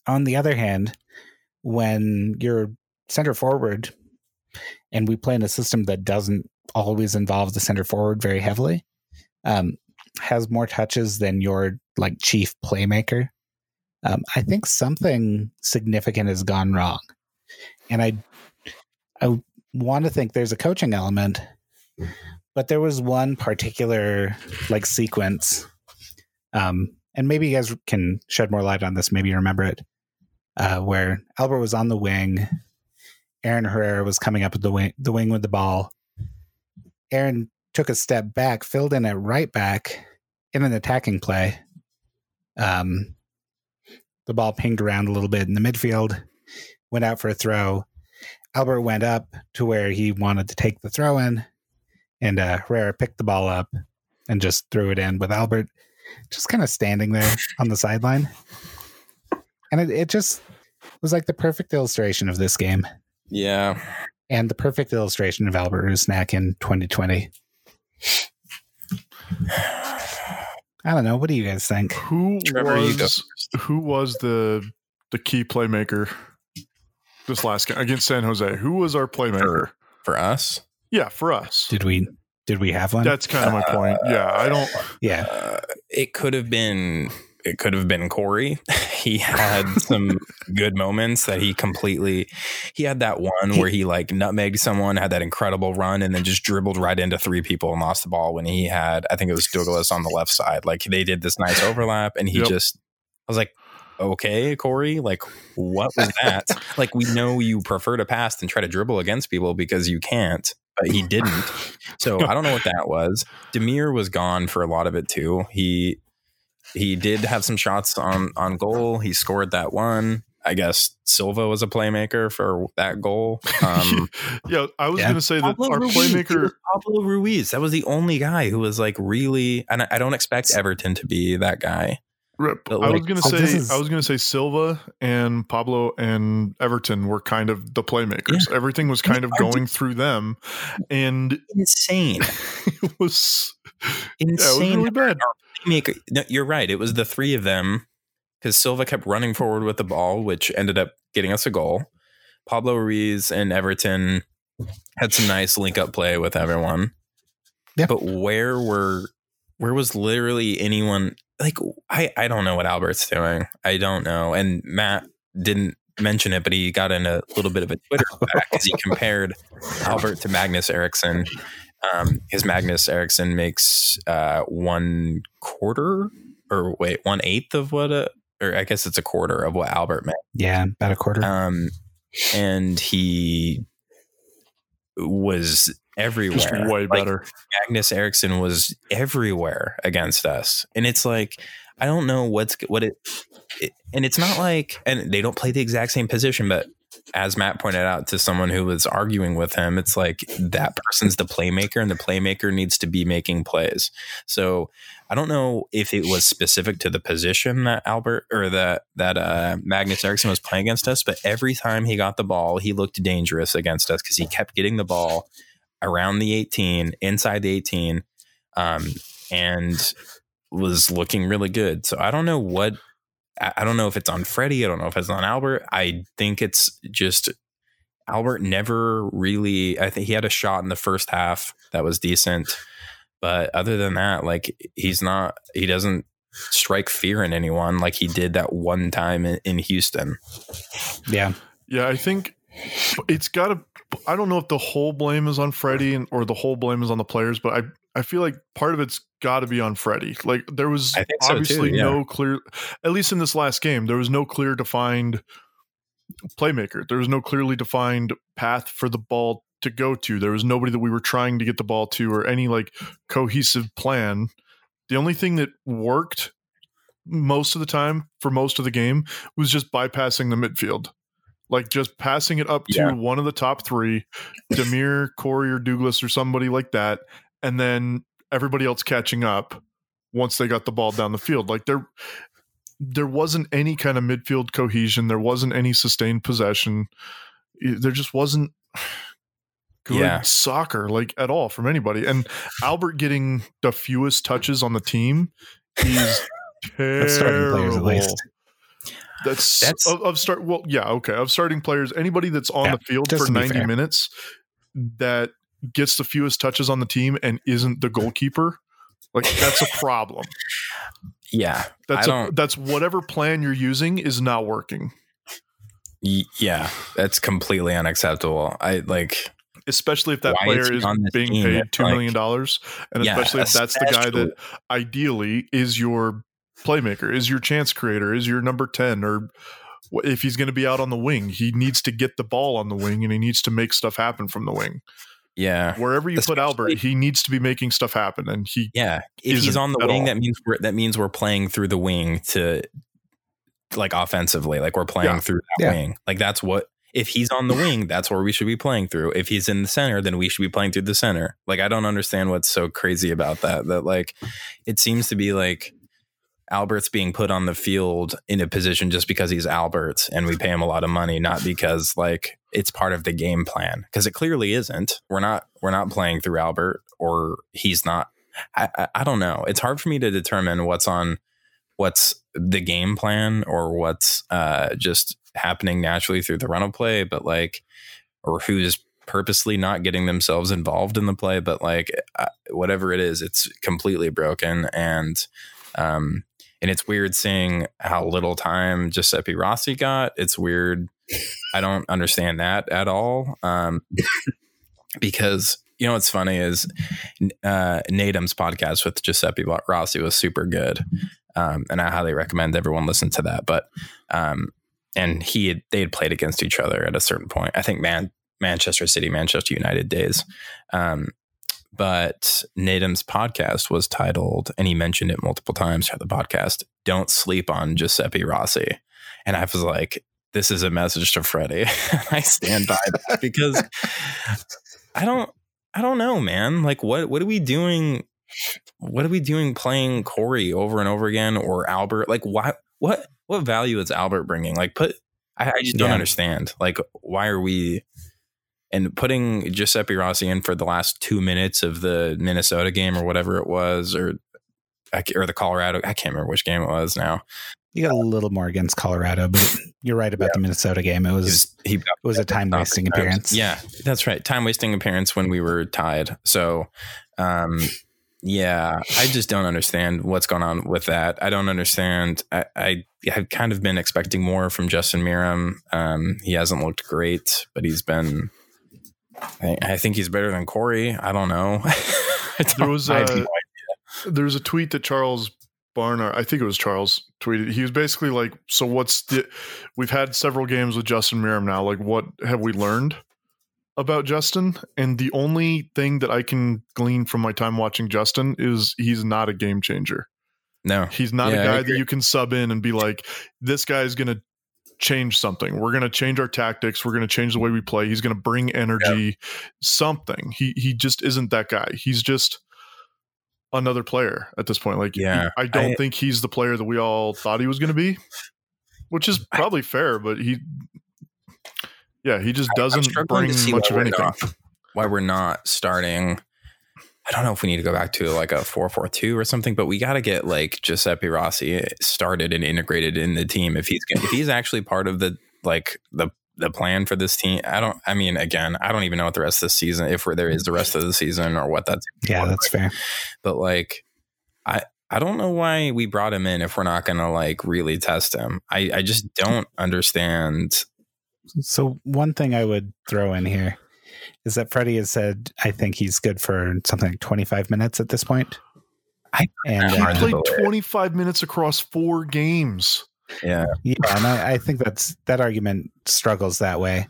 on the other hand when you're center forward and we play in a system that doesn't always involve the center forward very heavily um has more touches than your like chief playmaker. Um i think something significant has gone wrong and i i want to think there's a coaching element but there was one particular like sequence um and maybe you guys can shed more light on this maybe you remember it uh where albert was on the wing aaron herrera was coming up with the wing the wing with the ball. Aaron took a step back filled in at right back in an attacking play. Um the ball pinged around a little bit in the midfield went out for a throw. Albert went up to where he wanted to take the throw in and uh herrera picked the ball up and just threw it in with albert just kind of standing there on the sideline. And it, it just was like the perfect illustration of this game Yeah. and the perfect illustration of Albert Rusnak in 2020. I don't know. What do you guys think? Who Trevor, was who was the the key playmaker this last game against San Jose? Who was our playmaker? For us, Yeah, for us. Did we did we have one? That's kind of my point. Yeah, I don't. yeah. uh, it could have been. It could have been Corey. he had some good moments that he completely. He had that one where he like nutmegged someone, had that incredible run, and then just dribbled right into three people and lost the ball. When he had, I think it was Douglas on the left side. Like they did this nice overlap, and he Yep. just. I was like, okay, Corey, like what was that? like we know you prefer to pass than try to dribble against people because you can't, but he didn't. So I don't know what that was. Damir was gone for a lot of it too. He he did have some shots on on goal. He scored that one. I guess Silva was a playmaker for that goal. Um, yeah, I was Yeah. going to say that Pablo our Ruiz. Playmaker. Pablo Ruiz. That was the only guy who was like really. And I, I don't expect Everton to be that guy. Rip. But, I was gonna oh, say is- I was gonna say Silva and Pablo and Everton were kind of the playmakers. Everything was kind of going through them, and Insane, it was yeah, it was insane. really bad. No, you're right. It was the three of them because Silva kept running forward with the ball, which ended up getting us a goal. Pablo Ruiz and Everton had some nice link up play with everyone. Yeah. But where were where was literally anyone like I I don't know what Albert's doing. I don't know. And Matt didn't mention it, but he got in a little bit of a Twitter back because he compared Albert to Magnus Eriksson. Um, his Magnus Eriksson makes uh, one quarter or wait, one eighth of what a or I guess it's a quarter of what Albert made. Yeah, about a quarter. Um, and he was everywhere. Just way Like, better. Magnus Eriksson was everywhere against us, and it's like I don't know what's what it, it, and it's not like, and they don't play the exact same position, but as Matt pointed out to someone who was arguing with him, it's like that person's the playmaker, and the playmaker needs to be making plays. So I don't know if it was specific to the position that Albert or that that uh, Magnus Eriksson was playing against us, but every time he got the ball, he looked dangerous against us because he kept getting the ball around the 18, inside the 18, um, and was looking really good. So I don't know what I I don't know if it's on Freddie. I don't know if it's on Albert. I think it's just Albert never really. I think he had a shot in the first half that was decent, but other than that, like he's not. He doesn't strike fear in anyone like he did that one time in, in Houston. yeah. Yeah, I think it's got to. I don't know if the whole blame is on Freddie and, or the whole blame is on the players, but I I feel like part of it's got to be on Freddie. Like there was think so, too, obviously yeah. no clear, at least in this last game, there was no clear defined playmaker. There was no clearly defined path for the ball to go to. There was nobody that we were trying to get the ball to or any like cohesive plan. The only thing that worked most of the time for most of the game was just bypassing the midfield. Like just passing it up to Yeah. one of the top three, Damir, Corey, or Douglas, or somebody like that, and then everybody else catching up once they got the ball down the field. Like there, there wasn't any kind of midfield cohesion. There wasn't any sustained possession. There just wasn't good Yeah. soccer like at all from anybody. And Albert getting the fewest touches on the team is That's starting players at terrible. least. That's, That's- of, of start. Well, yeah, okay. Of starting players, anybody that's on Yeah, the field for ninety fair. minutes that gets the fewest touches on the team and isn't the goalkeeper, like that's a problem. Yeah, That's a, that's whatever plan you're using is not working. Y- yeah, that's completely unacceptable. I like. Especially if that Why player is being team? paid two million dollars, and Yeah, especially if that's the guy that ideally is your playmaker, is your chance creator, is your number ten, or if he's going to be out on the wing, he needs to get the ball on the wing and he needs to make stuff happen from the wing. Yeah, Wherever you put Albert, he needs to be making stuff happen, and he Yeah, if he's isn't on the wing, all. that means we're that means we're playing through the wing to like offensively, like we're playing Yeah. through that Yeah. wing. Like that's what if he's on the wing, that's where we should be playing through. If he's in the center, then we should be playing through the center. Like I don't understand what's so crazy about that. That like it seems to be like Albert's being put on the field in a position just because he's Albert and we pay him a lot of money, not because like it's part of the game plan. Because it clearly isn't. We're not we're not playing through Albert or he's not. I, I, I don't know. It's hard for me to determine what's on what's the game plan or what's uh, just happening naturally through the run of play, but like or who's purposely not getting themselves involved in the play. But like uh, whatever it is, it's completely broken and. Um, and it's weird seeing how little time Giuseppe Rossi got. It's weird. I don't understand that at all. Um, because you know what's funny is uh, podcast with Giuseppe Rossi was super good, um, and I highly recommend everyone listen to that. But um, and he had, they had played against each other at a certain point. I think Man Manchester City, Manchester United days. Um, but Nedum's podcast was titled, and he mentioned it multiple times throughout the podcast. Don't sleep on Giuseppe Rossi, and I was like, "This is a message to Freddie." I stand by that because I don't, I don't know, man. Like, what what are we doing what are we doing playing Corey over and over again or Albert? Like, why? What? What value is Albert bringing? Like, put. I, I just don't Yeah. understand. Like, why are we? And putting Giuseppe Rossi in for the last two minutes of the Minnesota game or whatever it was, or or the Colorado, I can't remember which game it was now. You got a little more against Colorado, but you're right about the Minnesota game. It was was, he it was a time wasting appearance. Yeah, that's right. Time wasting appearance when we were tied. So, um, yeah, I just don't understand what's going on with that. I don't understand. I, I I've kind of been expecting more from Justin Meram. Um, he hasn't looked great, but he's been. I, I think he's better than Corey. I don't know. I don't- There was a- no There was a tweet that Charles Barnard, I think it was Charles, tweeted. He was basically like, "So what's the? We've had several games with Justin Meram now. Like, what have we learned about Justin? And the only thing that I can glean from my time watching Justin is he's not a game changer. no. He's not Yeah, a guy that you can sub in and be like, this guy's going to change something. We're going to change our tactics. We're going to change the way we play. He's going to bring energy, something. He he just isn't that guy. He's just another player at this point. Like, Yeah, I don't I- think he's the player that we all thought he was going to be, which is probably fair. But he, yeah, he just doesn't bring much of anything. not- why we're not starting. I don't know if we need to go back to like a four four two or something, but we got to get like Giuseppe Rossi started and integrated in the team. If he's gonna, if he's actually part of the like the the plan for this team, I don't. I mean, again, I don't even know what the rest of the season, if there is the rest of the season or what that's. Yeah, that's fair. But like, I I don't know why we brought him in if we're not gonna like really test him. I I just don't understand. So one thing I would throw in here is that Freddie has said I think he's good for something like 25 minutes at this point. I- and He Hard uh, to played 25 minutes across four games. Yeah, yeah, and I, I think that's that argument struggles that way.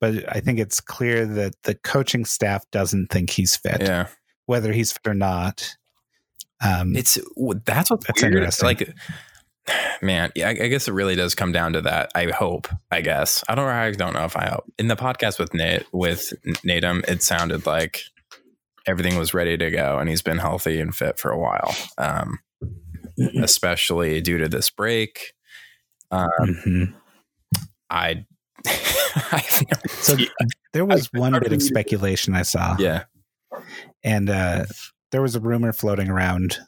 But I think it's clear that the coaching staff doesn't think he's fit, yeah. whether he's fit or not. Um, It's that's what's That's weird. interesting. Like, man, yeah, I, I guess it really does come down to that. I hope. I guess I don't. I don't know if I hope. In the podcast with Nate with Nedum, it sounded like everything was ready to go, and he's been healthy and fit for a while. Um, especially due to this break. Um, mhm. I, I no So idea. there was I- one I bit of speculation I saw. yeah, and uh, there was a rumor floating around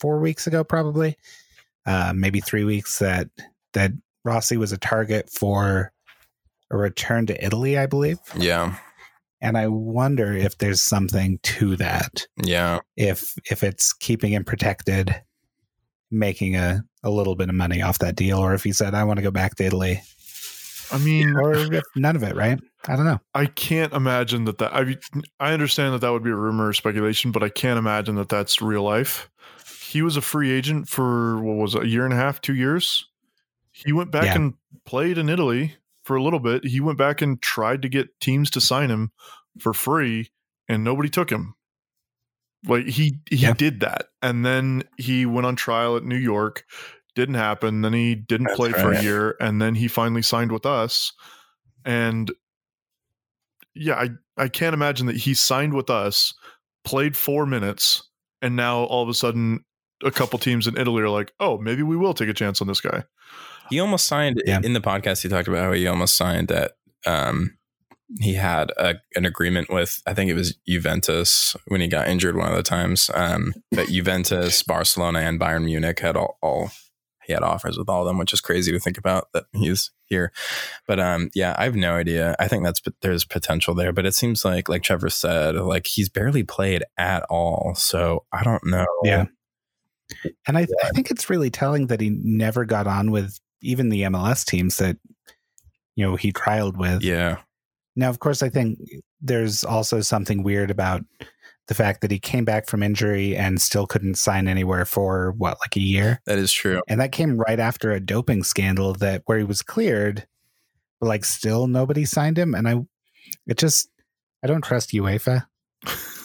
four weeks ago, probably, uh, maybe three weeks that that Rossi was a target for a return to Italy, I believe. yeah, And I wonder if there's something to that. yeah. If if it's keeping him protected, making a a little bit of money off that deal, or if he said, "I want to go back to Italy," I mean, or if none of it. Right? I don't know. I can't imagine that that I I understand that that would be a rumor or speculation, but I can't imagine that that's real life. He was a free agent for what was it, a year and a half, two years. He went back Yeah. and played in Italy for a little bit. He went back and tried to get teams to sign him for free, and nobody took him. Like he he Yeah. did that, and then he went on trial at New York. Didn't happen. Then he didn't That's play for a year, and then he finally signed with us. And yeah, I I can't imagine that he signed with us, played four minutes, and now all of a sudden a couple teams in Italy are like, oh, maybe we will take a chance on this guy. He almost signed Yeah. in the podcast. He talked about how he almost signed that. Um, he had a, an agreement with, I think it was Juventus when he got injured one of the times. Um, but Juventus, Barcelona, and Bayern Munich had all, all he had offers with all of them, which is crazy to think about that he's here. But um, yeah, I have no idea. I think that's there's potential there, but it seems like, like Trevor said, like he's barely played at all. So I don't know. Yeah. And I, I think it's really telling that he never got on with even the MLS teams that you know he trialed with. Yeah. Now, of course, I think there's also something weird about the fact that he came back from injury and still couldn't sign anywhere for what, like a year, That is true. and that came right after a doping scandal that where he was cleared, but like still nobody signed him, and I, it just I don't trust UEFA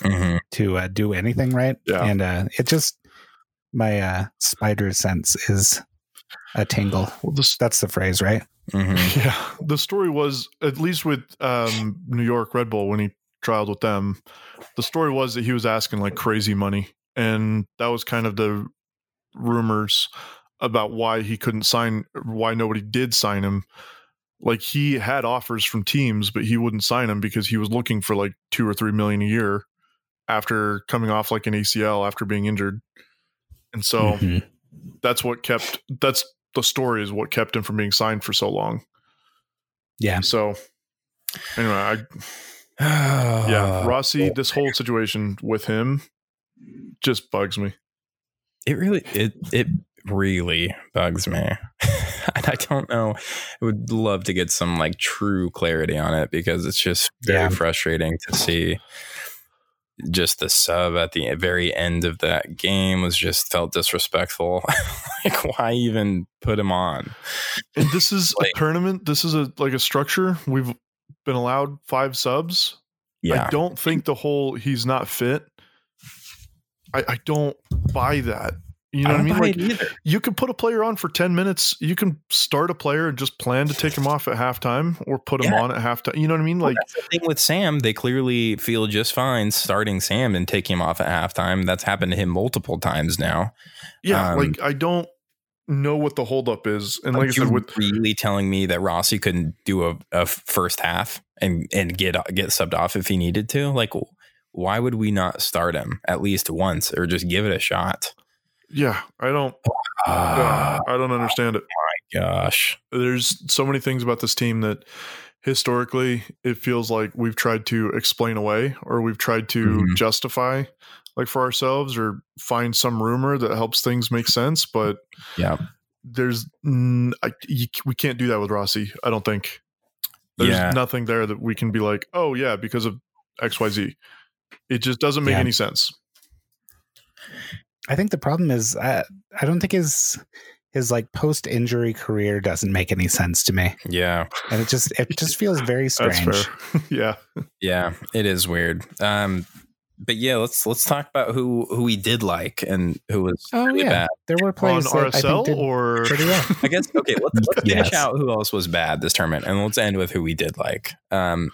hmm to uh, do anything right. Yeah. And uh, it just my uh, spider sense is a tingle. Well, this That's the phrase, right? hmm yeah, the story was at least with um, New York Red Bull when he trialed with them. The story was that he was asking like crazy money, and that was kind of the rumors about why he couldn't sign, why nobody did sign him. Like he had offers from teams, but he wouldn't sign them because he was looking for like two or three million a year after coming off like an ACL after being injured. And so Mhm. that's what kept that's the story is what kept him from being signed for so long. yeah, So anyway, I yeah, Rossi, this whole situation with him just bugs me. It really it it really bugs me. and I don't know. I would love to get some like true clarity on it because it's just very Yeah. frustrating to see just the sub at the very end of that game was just felt disrespectful. like why even put him on? And this is Like- a tournament. This is a like a structure. We've been allowed five subs. Yeah. I don't think the whole he's not fit. I, I don't buy that. You know what I mean? Like it either. you can put a player on for 10 minutes. You can start a player and just plan to take him off at halftime or put him on at halftime. You know what I mean? Well, Like that's the thing with Sam. They clearly feel just fine starting Sam and taking him off at halftime. That's happened to him multiple times now. yeah, um, like I don't know what the holdup is. And like I said, with really telling me that Rossi couldn't do a, a first half and and get get subbed off if he needed to? Like, why would we not start him at least once or just give it a shot? Yeah, I don't Ah, I don't understand it. My gosh, there's so many things about this team that historically it feels like we've tried to explain away or we've tried to Mhm. justify like for ourselves or find some rumor that helps things make sense but yeah, there's mm, I, you, we can't do that with Rossi I don't think there's Yeah. nothing there that we can be like oh yeah because of XYZ it just doesn't make Yeah. any sense I think the problem is uh, I don't think his his like post injury career doesn't make any sense to me, yeah, and it just it just feels very that's strange. fair yeah yeah. It is weird. Um, but yeah, let's let's talk about who who we did like and who was Oh really yeah, bad. there were players on plays that I think RSL did or pretty well. I guess okay. Let's let's finish Yes. out who else was bad this tournament, and let's end with who we did like. Um,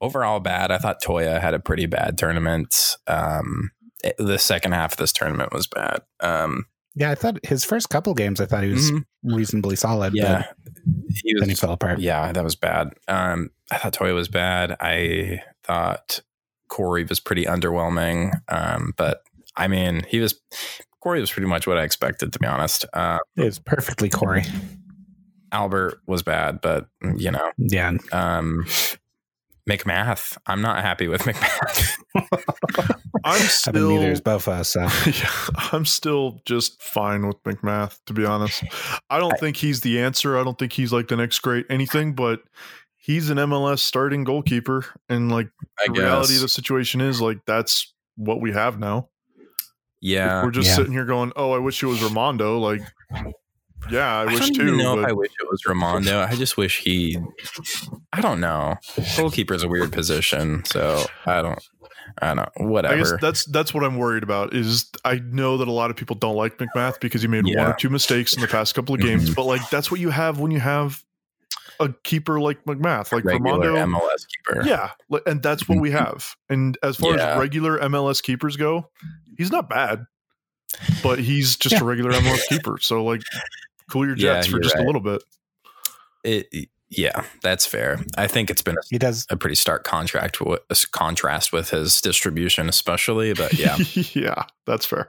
overall bad. I thought Toia had a pretty bad tournament. Um, it- the second half of this tournament was bad. Um, Yeah, I thought his first couple games, I thought he was mhm, reasonably solid. yeah, he but then he fell apart. Yeah, that was bad. Um, I thought Toia was bad. I thought Corey was pretty underwhelming. Um, but I mean, he was. Corey was pretty much what I expected, to be honest. Uh, It was perfectly Corey. Albert was bad, but you know, Yeah, Um, MacMath. I'm not happy with MacMath. I'm I mean, still neither is Bofa. So yeah, I'm still just fine with MacMath, to be honest. I don't think he's the answer. I don't think he's like the next great anything, but he's an MLS starting goalkeeper. And like I the reality of the situation is like that's what we have now. Yeah. We're just Yeah. sitting here going, Oh, I wish it was Rimando. Like, yeah, I, I, wish don't too. even know if but I wish it was Rimando. I just wish he. I don't know. Goalkeeper is a weird position, so I don't. I don't. I Whatever. guess that's that's what I'm worried about. Is I know that a lot of people don't like MacMath because he made one or two mistakes in the past couple of games, Mhm. but like that's what you have when you have a keeper like MacMath, like regular Rimando. MLS keeper. Yeah, and that's what we have. And as far Yeah. as regular MLS keepers go, he's not bad, but he's just Yeah. a regular MLS keeper. So like, cool your Yeah, jets for just right. a little bit. It, yeah, that's fair. I think it's been a, he does. a pretty stark contract with, contrast with his distribution, especially. But yeah, yeah, that's fair.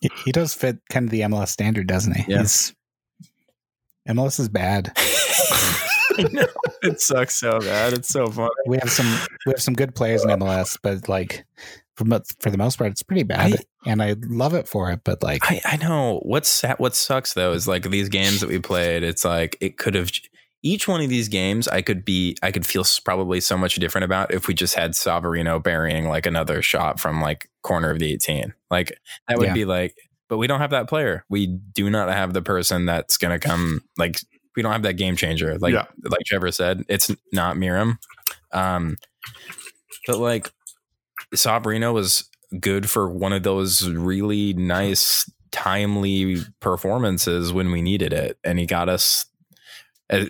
He, he does fit kind of the MLS standard, doesn't he? Yeah. MLS is bad. I know it sucks so bad. It's so funny. We have some we have some good players in MLS, but like for for the most part, it's pretty bad. and I love it for it, but like I, I know what's what sucks though is like these games that we played. It's like it could have each one of these games. I could be I could feel probably so much different about if we just had Savarino burying like another shot from like corner of the eighteen. Like that would Yeah. be like, but we don't have that player. We do not have the person that's gonna come like. We don't have that game changer. Like Yeah. like Trevor said, it's not Meram. Um, but like Savarino was good for one of those really nice, timely performances when we needed it, and he got us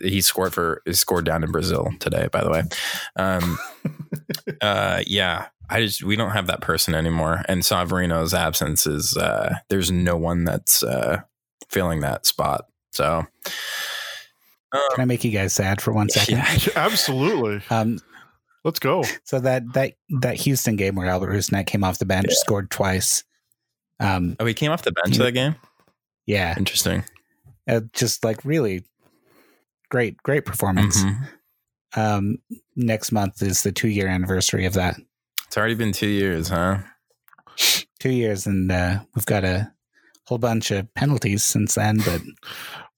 He scored for he scored down in Brazil today, by the way. Um, uh, yeah, I just we don't have that person anymore, and Savarino's absence is uh, there's no one that's uh, filling that spot. So Can I make you guys sad for one second? yeah, Absolutely. Um, Let's go. so that that that Houston game where Albert Rusnak came off the bench, Yeah. scored twice. Um, oh, he came off the bench of that game. yeah, Interesting. uh, just like really great, great performance. Mhm. Um, next month is the two year anniversary of that. It's already been two years, huh? Two years, and uh, we've got a whole bunch of penalties since then, but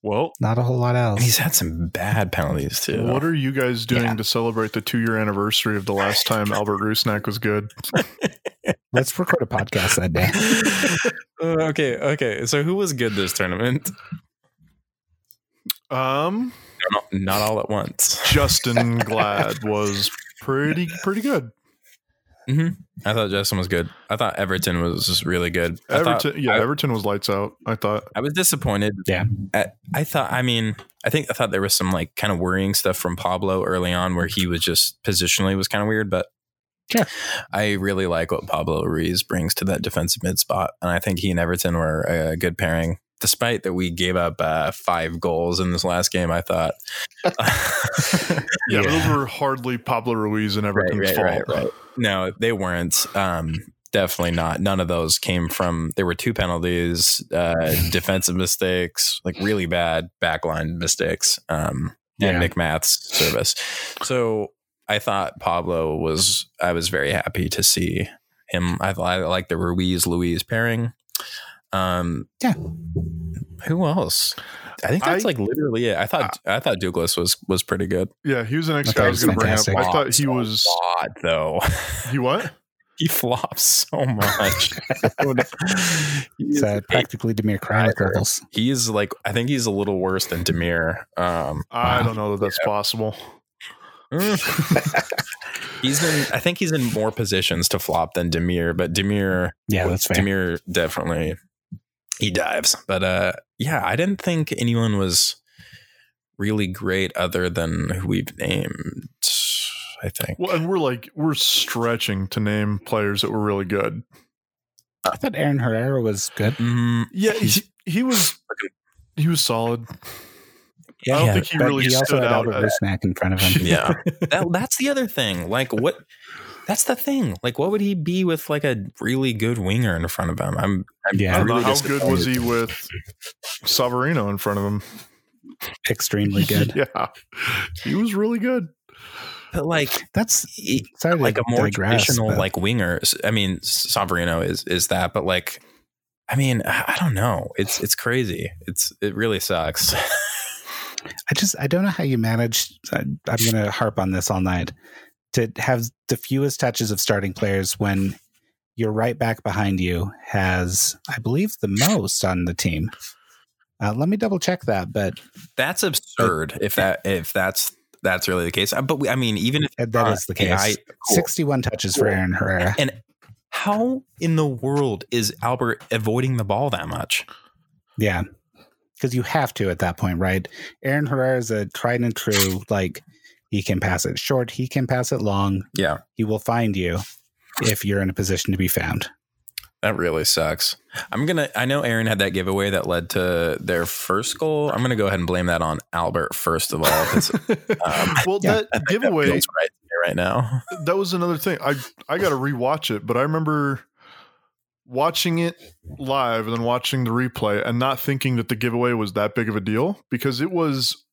Well, not a whole lot else. he's had some bad penalties too. what are you guys doing Yeah. to celebrate the two year anniversary of the last time Albert Rusnak was good? Let's record a podcast that day. Uh, okay, okay. So who was good this tournament? Um, Not, not all at once. Justen Glad was pretty pretty good. Mm-hmm. I thought Justen was good. I thought Everton was just really good. I thought- Everton, yeah, I- Everton was lights out. I thought. I was disappointed. Yeah. At, I thought, I mean, I think I thought there was some like kind of worrying stuff from Pablo early on where he was just positionally was kind of weird, but Sure. I really like what Pablo Ruiz brings to that defensive mid spot. And I think he and Everton were a good pairing. Despite that we gave up uh, five goals in this last game, I thought. Yeah, Yeah. those were hardly Pablo Ruiz and right, Everton's right, fault. right, right. No, they weren't. Um, definitely not. None of those came from. There were two penalties, uh, defensive mistakes, like really bad backline mistakes, um, and Yeah. MacMath's service. So I thought Pablo was. I was very happy to see him. I, I like the Ruiz Luiz pairing. Um, Yeah. Who else? I think that's I- like literally it. I thought I thought Douglas was was pretty good. Yeah, he was the next I guy thought I he was was going to bring up. fantastic. I thought he was. lot though. He what? he flops so much. It's uh, practically Damir Kronic levels. he's like, I think he's a little worse than Damir. Um, I don't know that that's possible. he's in, I think he's in more positions to flop than Damir, but Damir, Yeah, that's fair. Damir definitely he dives. But uh, yeah, I didn't think anyone was really great other than who we've named. I think. Well, and we're like we're stretching to name players that were really good. I thought Aaron Herrera was good. Mm, Yeah, he, he was he was solid. Yeah, I don't yeah, think he really he stood out. Albert Rusnak in front of him. yeah, that, that's the other thing. Like what? That's the thing. Like, what would he be with like a really good winger in front of him? I'm, I'm Yeah. I don't really how good was he with Savarino in front of him. Extremely good. yeah, he was really good. But like, That's he- sorry to like a more digress, traditional but like winger. I mean, Savarino is is that, but like, I mean, I I don't know. It's it's crazy. It's it really sucks. I just I don't know how you manage. I, I'm going to harp on this all night to have the fewest touches of starting players when your right back behind you has, I believe, the most on the team. Uh, let me double check that, but That's absurd. If that if that's that's really the case. Uh, But we, I mean, even if that uh, is the case. I- cool. 61 touches for Aaron Herrera. And how in the world is Albert avoiding the ball that much? Yeah. Because you have to at that point, right? Aaron Herrera is a tried and true, like, he can pass it short, he can pass it long. Yeah, He will find you if you're in a position to be found. that really sucks. I'm gonna. I know Aaron had that giveaway that led to their first goal. I'm gonna go ahead and blame that on Albert first of all. Um, well, yeah, that giveaway feels right right now. that was another thing. I I got to rewatch it, but I remember watching it live and then watching the replay and not thinking that the giveaway was that big of a deal because it was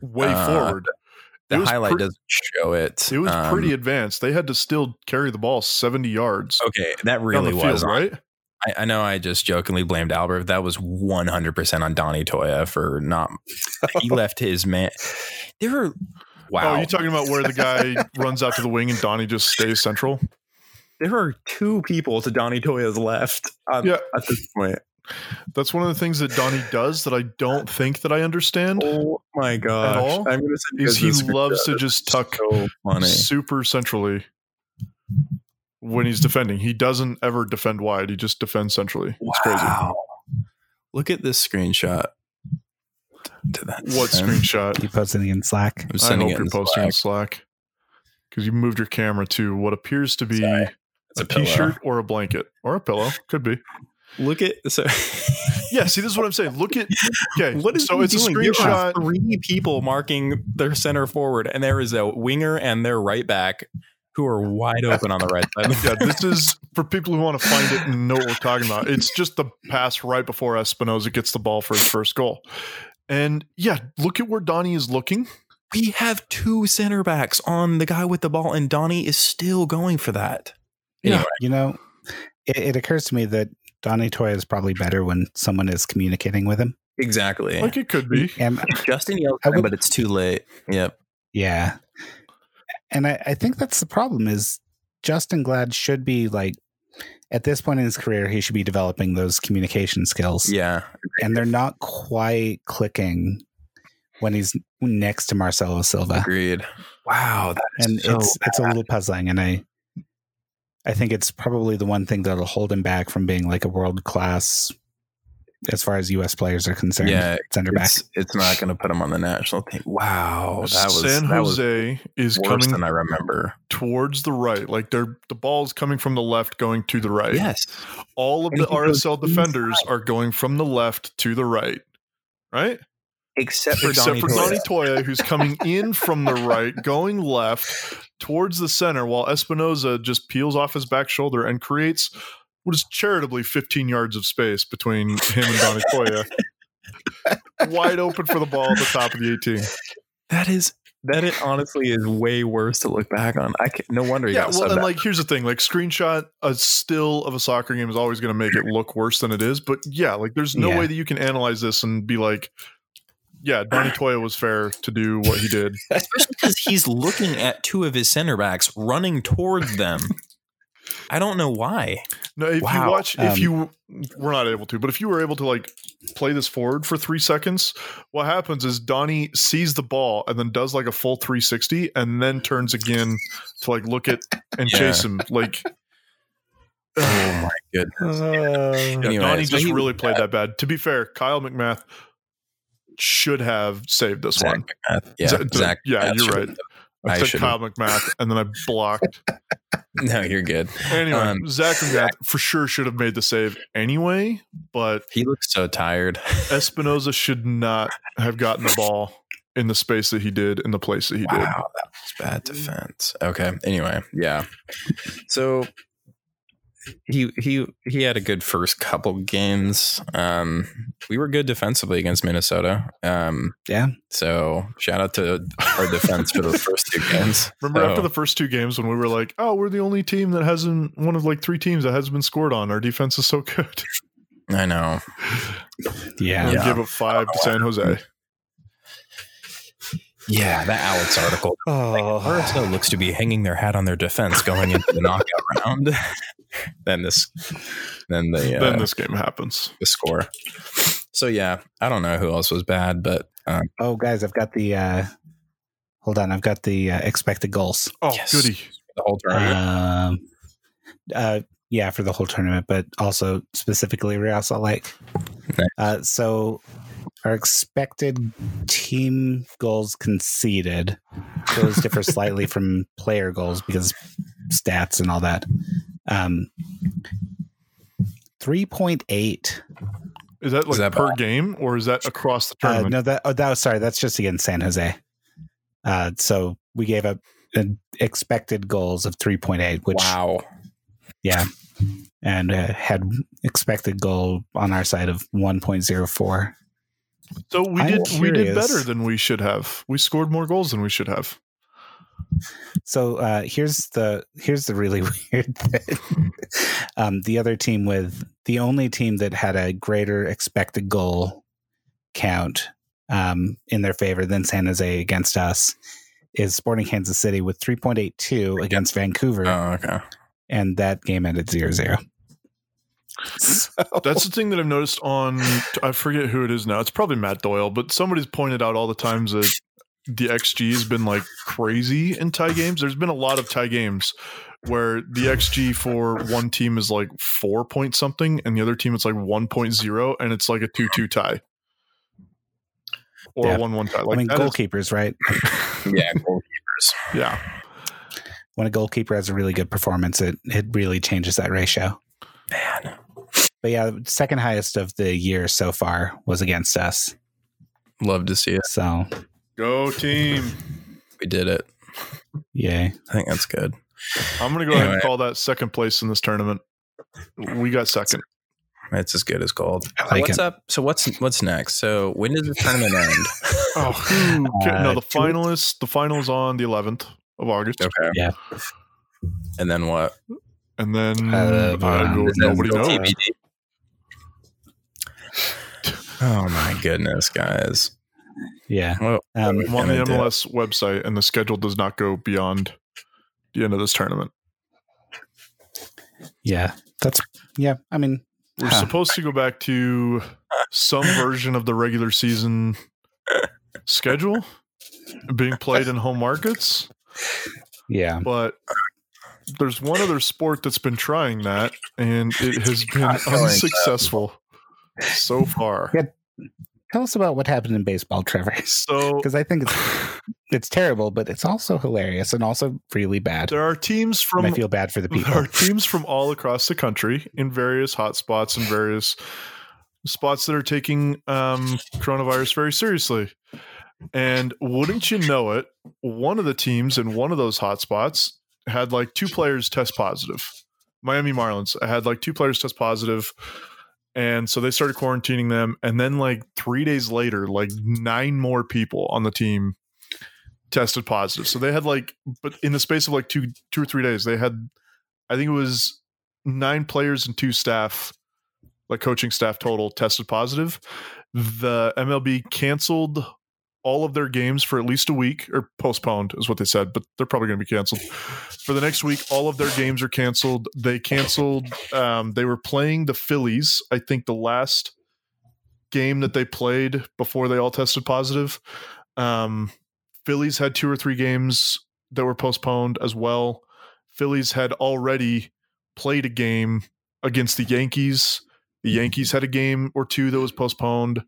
way Uh, forward. The highlight pre- doesn't show it. It was Um, pretty advanced. They had to still carry the ball 70 yards. Okay, that really the was field, right? I, I know I just jokingly blamed Albert. That was 100% on Donny Toia for not. He left his man. There were. Wow. Oh, you talking about where the guy runs out to the wing and Donny just stays central? there are two people to Donny Toia's left on, Yeah. at this point. That's one of the things that Donny does that I don't think that I understand. Oh my gosh. all? I'm gonna send Is he loves to just tuck so super centrally when he's defending. He doesn't ever defend wide. He just defends centrally. It's crazy. Wow. Look at this screenshot. to that. What send. screenshot? You posting in Slack? I'm I sending hope it you're in posting in Slack. Slack because you moved your camera to what appears to be Sorry. It's a a pillow. t-shirt or a blanket or a pillow. Could be. Look at so. Yeah. See, this is what I'm saying. Look at. Okay. What is so it's doing? a There screenshot. three people marking their center forward, and there is a winger and their right back who are wide open on the right side. yeah, this is for people who want to find it and know what we're talking about. It's just the pass right before Espinoza gets the ball for his first goal. And yeah, look at where Donny is looking. we have two center backs on the guy with the ball, and Donny is still going for that. Yeah. Anyway, You know, it, it occurs to me that Donny Toia is probably better when someone is communicating with him. exactly. Like it could be. And Justen yelled I at him, but it's too late. Yep. yeah. And I, I think that's the problem is Justen Glad should be like at this point in his career, he should be developing those communication skills. Yeah. And they're not quite clicking when he's next to Marcelo Silva. Agreed. Wow. That is and so it's it's a little puzzling and i i think it's probably the one thing that'll hold him back from being like a world class as far as us players are concerned Yeah, center back it's, it's not going to put him on the national team. Wow. That was San that was Jose is worse coming than I remember. towards the right. Like they're the ball is coming from the left, going to the right. Yes. All of And the RSL defenders are going from the left to the right. Right? Except for Except Donny for Toia. Donny Toia, who's coming in from the right, going left towards the center, while Espinoza just peels off his back shoulder and creates what is charitably 15 yards of space between him and Donny Toia. Wide open for the ball at the top of the 18. That is that. It honestly is way worse to look back on. I can't, no wonder. Yeah, got well, and like, here's the thing: like, screenshot a still of a soccer game is always going to make it look worse than it is. But yeah, like, there's no Yeah. way that you can analyze this and be like, yeah, Donny Toia was fair to do what he did. especially because he's looking at two of his center backs running towards them. I don't know why. No, if you Wow. watch, Um, if you we're not able to, but if you were able to like play this forward for three seconds, what happens is Donny sees the ball and then does like a full 360 and then turns again to like look at and Yeah. chase him. Like, Oh my goodness. yeah, Anyway, Donny so just he- really played that bad. To be fair, Kyle MacMath should have saved this Zach one. MacMath. Yeah, Zach- Zach. yeah, you're right. I, I said. Kyle MacMath and then I blocked. No, you're good. Anyway, Um, Zach MacMath for sure should have made the save anyway, but He looks so tired. Espinoza should not have gotten the ball in the space that he did in the place that he did. Wow, that was bad defense. Okay. Anyway, yeah. So he he he had a good first couple games. Um, we were good defensively against Minnesota. Um, Yeah. So shout out to our defense for those first two games. Remember So- after the first two games when we were like, "Oh, we're the only team that hasn't one of like three teams that hasn't been scored on. Our defense is so good." I know. yeah we Yeah. give up five to San Jose. Yeah, that Alex article. oh RSL looks to be hanging their hat on their defense going into the knockout round. then this, then the uh, Then this game happens. the score. So yeah, I don't know who else was bad, but um, oh guys i've got the uh hold on i've got the uh, expected goals Oh, Yes. goody! the whole tournament. um uh yeah for the whole tournament but also specifically real salt lake Nice. uh so our expected team goals conceded those differ slightly from player goals because stats and all that um 3.8 Is that like that per bad? game or is that across the uh, tournament? no that oh that was sorry that's just against san jose uh so we gave up an expected goals of 3.8 which wow. Yeah. And uh, had expected goal on our side of 1.04. so we I'm did we did better than we should have. We scored more goals than we should have. So uh, here's the here's the really weird thing. um, the other team with the only team that had a greater expected goal count um, in their favor than San Jose against us is Sporting Kansas City with 3.82 against Vancouver, Oh, okay. and that game ended 0-0. So- That's the thing that I've noticed on I forget who it is now. It's probably Matt Doyle, but somebody's pointed out all the times that the XG has been like crazy in tie games. There's been a lot of tie games where the XG for one team is like four point something and the other team it's like 1.0 and it's like a 2 2 tie. or Yeah. one one tie. Like I mean, that is- goalkeepers, right? Yeah, goalkeepers. yeah, When a goalkeeper has a really good performance, it it really changes that ratio. Man, But yeah, second highest of the year so far was against us. love to see it. So go team. We did it. yay. I think that's good. I'm gonna go ahead and call that second place in this tournament. We got second. It's as good as gold. Like what's it. up? So what's what's next? So when does the tournament end? Oh, who ca- no, Uh, the two- finalists. The finals on the 11th of August, Okay. Yeah. And then what? and then Uh, I um, go- Is that nobody knows. TBD? Oh my goodness, guys! Yeah. Well, Um, I'm on the gonna do? MLS website, and the schedule does not go beyond the end of this tournament. yeah. That's yeah. I mean, We're Huh. supposed to go back to some version of the regular season schedule being played in home markets, yeah. but there's one other sport that's been trying that, and it has been unsuccessful so far. Yeah. Tell us about what happened in baseball, Trevor, So because I think it's it's terrible, but it's also hilarious and also really bad. there are teams And I from feel bad for the people. There are teams from all across the country in various hotspots and various spots that are taking um, coronavirus very seriously. And wouldn't you know it, one of the teams in one of those hotspots had like two players test positive. Miami Marlins had like two players test positive, And so they started quarantining them. And then, like, three days later, like nine more people on the team tested positive. So they had like, but in the space of like two, two or three days, they had, I think it was nine players and two staff, like coaching staff total, tested positive. The MLB canceled all of their games for at least a week or postponed is what they said, but they're probably going to be canceled for the next week. All of their games are canceled. They canceled. Um, they were playing the Phillies. I think the last game that they played before they all tested positive. Um, Phillies had two or three games that were postponed as well. Phillies had already played a game against the Yankees. The Yankees had a game or two that was postponed.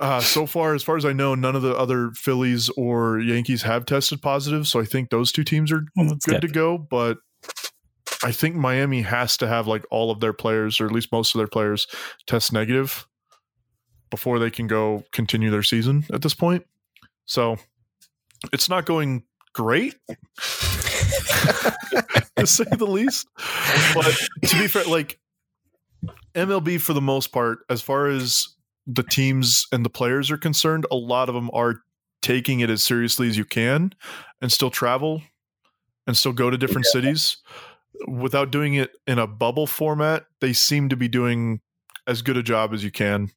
Uh, so far, as far as I know, none of the other Phillies or Yankees have tested positive. So I think those two teams are Well, good good. to go. But I think Miami has to have like all of their players, or at least most of their players, test negative before they can go continue their season at this point. So it's not going great, to say the least. But to be fair, like MLB for the most part, as far as the teams and the players are concerned, a lot of them are taking it as seriously as you can and still travel and still go to different cities without doing it in a bubble format. They seem to be doing as good a job as you can,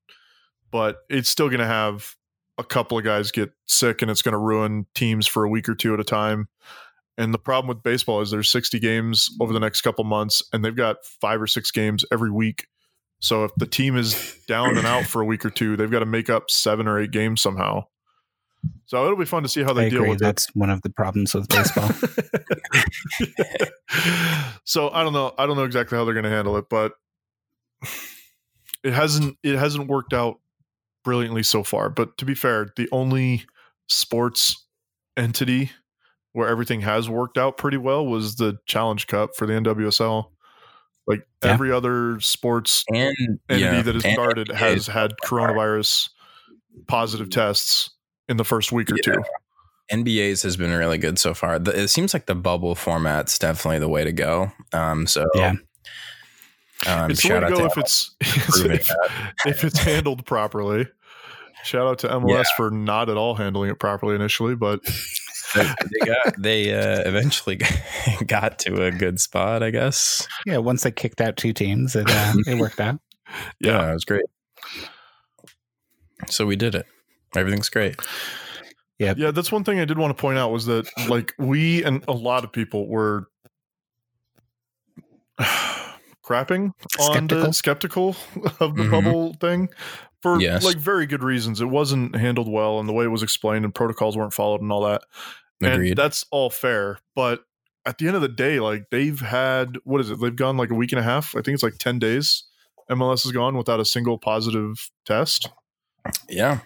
but it's still going to have a couple of guys get sick and it's going to ruin teams for a week or two at a time. And the problem with baseball is there's 60 games over the next couple months and they've got five or six games every week. So if the team is down and out for a week or two, they've got to make up seven or eight games somehow. So it'll be fun to see how they I deal agree. with That's one of the problems with baseball. so I don't know. I don't know exactly how they're going to handle it, but it hasn't. It hasn't worked out brilliantly so far. But to be fair, the only sports entity where everything has worked out pretty well was the Challenge Cup for the NWSL. Like Yeah. every other sports and entity yeah, that has started has had coronavirus positive tests in the first week or Yeah. two. NBA's has been really good so far. The, it seems like the bubble format's definitely the way to go. Um, so Yeah. um, it's the way shout to out go to if it's if, if it's handled properly. Shout out to MLS Yeah. for not at all handling it properly initially, but they, they got they uh, eventually got to a good spot, I guess. yeah, once they kicked out two teams, it uh, it worked out. Yeah, it was great. So we did it. Everything's great. yeah, yeah. that's one thing I did want to point out was that like we and a lot of people were crapping on the skeptical of the Mhm. bubble thing for Yes. like very good reasons. It wasn't handled well and the way it was explained and protocols weren't followed and all that. And Agreed. that's all fair. But at the end of the day, like they've had what is it? They've gone like a week and a half. I think it's like 10 days. MLS has gone without a single positive test. yeah.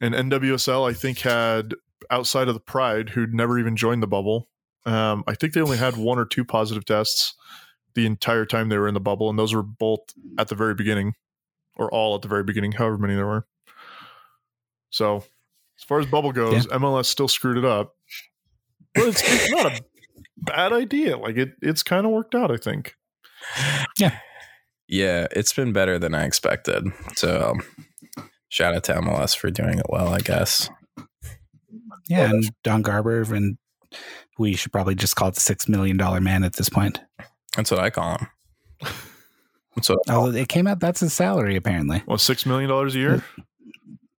And NWSL, I think, had outside of the Pride, who'd never even joined the bubble. Um, I think they only had one or two positive tests the entire time they were in the bubble, and those were both at the very beginning, or all at the very beginning, however many there were. So, as far as bubble goes, MLS still screwed it up, but it's, it's not a bad idea. Like it, it's kind of worked out. I think. Yeah, yeah, it's been better than I expected. So shout out to MLS for doing it well, I guess. Yeah, and Don Garber, and we should probably just call it the six million dollar man at this point. That's what I call him. That's what Oh, it came out. That's his salary, apparently. Well, six million dollars a year.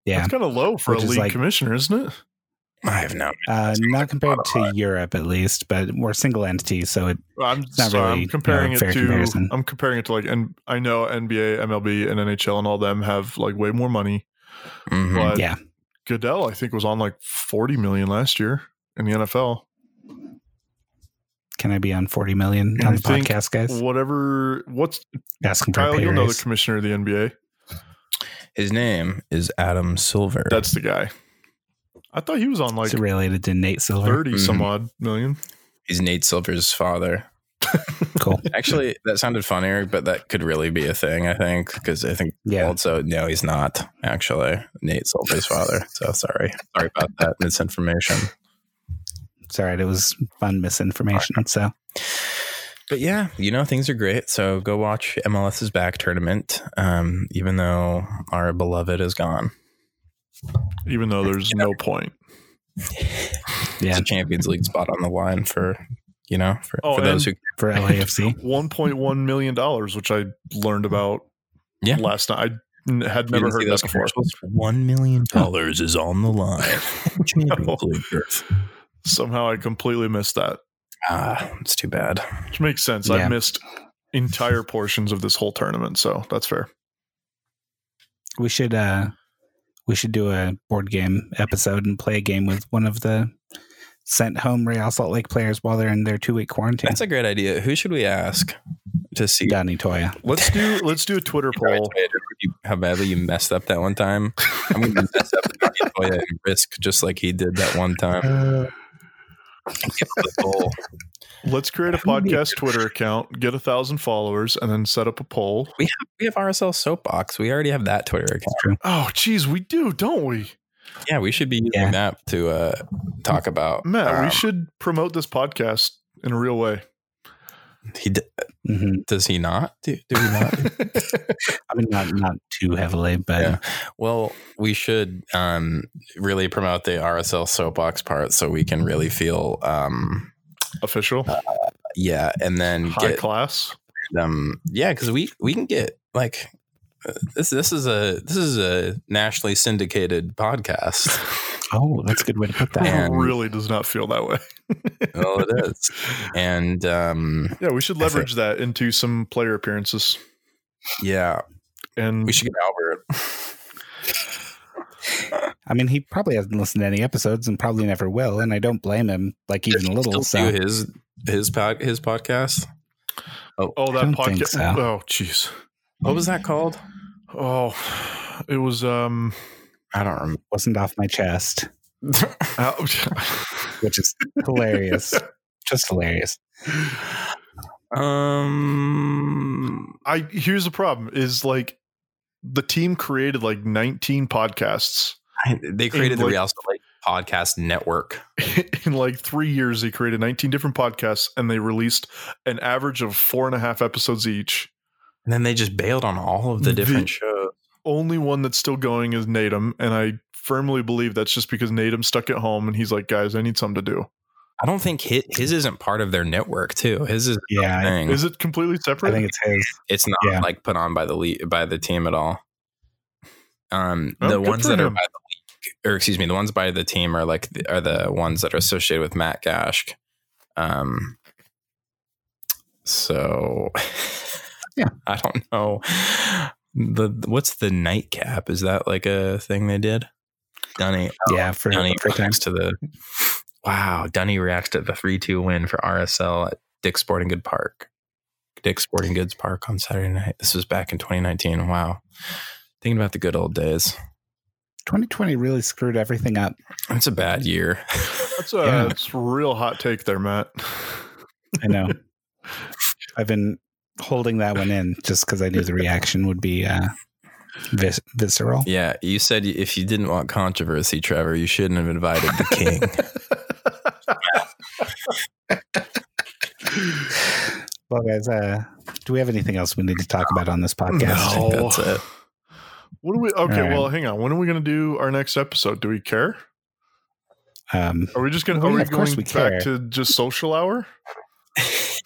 Yeah, That's kind of low for Which a is league like- commissioner, isn't it? I have no. uh, not compared to Europe, at least, but we're single entities, so it I'm not sorry, really, I'm comparing uh, it fair to comparison. I'm comparing it to like and I know NBA, MLB, and NHL and all them have like way more money. Mhm. But Yeah. Goodell, I think, was on like 40 million last year in the NFL. Can I be on forty million I on the think podcast, guys? Whatever. What's Asking for a Kyle? pay You'll know the commissioner of the NBA. His name is Adam Silver. That's the guy. I thought he was on like Is it related to Nate Silver? 30 some Mhm. odd million. He's Nate Silver's father. Cool. Actually, that sounded funnier, but that could really be a thing, I think, because I think Yeah. also, no, he's not actually Nate Silver's father. So sorry. Sorry about that misinformation. It's all right. It was fun misinformation. So But yeah, you know, things are great. So go watch MLS's back tournament, um, even though our beloved is gone. Even though there's no point. yeah, It's a Champions League spot on the line for, you know, for, Oh, for those who. for LAFC. 1.1 million dollars, which I learned about Yeah. last night. I n- had never heard that before. One million dollars is on the line. Champions No. League berth. Somehow I completely missed that, Ah, it's too bad. which makes sense. Yeah. I missed entire portions of this whole tournament, so that's fair. We should uh we should do a board game episode and play a game with one of the sent home Real Salt Lake players while they're in their two week quarantine. That's a great idea. Who should we ask to see Donny Toia. Let's do let's do a Twitter poll. how badly you messed up that one time? I'm going to mess up Donny Toia and risk just like he did that one time. Give the goal. Let's create a podcast Twitter account, get a thousand followers, and then set up a poll. We have we have RSL Soapbox. We already have that Twitter account. Oh, geez, we do, don't we, Yeah, we should be using Yeah. that to uh, talk about. Matt? we um, should promote this podcast in a real way. He d- hmm does he not? Do, do we not? I mean, not not too heavily, but Yeah. Well, we should um, really promote the RSL soapbox part so we can really feel, um, Official, yeah, and then high get class. them, yeah, because we we can get like uh, this. This is a this is a nationally syndicated podcast. oh, that's a good way to put that. It really does not feel that way. oh, it is, and um, Yeah, we should leverage that into some player appearances. yeah, And we should get Albert. I mean, he probably hasn't listened to any episodes and probably never will, and I don't blame him, like even a little. Still So do his his pod, his podcast. oh, I that podcast. so. Oh, jeez. What was that called? Oh, it was um. I don't remember. wasn't off my chest, uh, which is hilarious, just hilarious. Um, I here's the problem: is like the team created like 19 podcasts I- they created the like- Real Salt Lake Podcast Network. in like three years. They created 19 different podcasts and they released an average of four and a half episodes each. And then they just bailed on all of the different The- shows. Only one that's still going is Nedum, and I firmly believe that's just because Nedum's stuck at home and he's like, guys, I need something to do. I don't think his, his isn't part of their network too. His is Yeah, thing. Is it completely separate? I think it's his. it's not yeah. like put on by the lead, by the team at all. Um, Oh, the ones for that are by the league, or excuse me, the ones by the team are like the, are the ones that are associated with Matt Gashk. Um, so Yeah. I don't know. The what's the nightcap? Is that like a thing they did? Dunny, Yeah, for Dunny for time. reacts to the wow. Dunny reacts to the three two win for RSL at Dick's Sporting Good Park, Dick's Sporting Goods Park on Saturday night. This was back in 2019. Wow, thinking about the good old days. 2020 really screwed everything up. It's a bad year. That's a, Yeah. that's a real hot take there, Matt. I know. I've been holding that one in just because I knew the reaction would be uh, vis- visceral. Yeah, you said if you didn't want controversy, Trevor, you shouldn't have invited the king. Well, guys, uh, do we have anything else we need to talk about on this podcast? No. That's it. What do we? Okay, All right. well, hang on. When are we going to do our next episode? Do we care? Um, Are we just going to? Well, are yeah, we of course going we back care. to just social hour?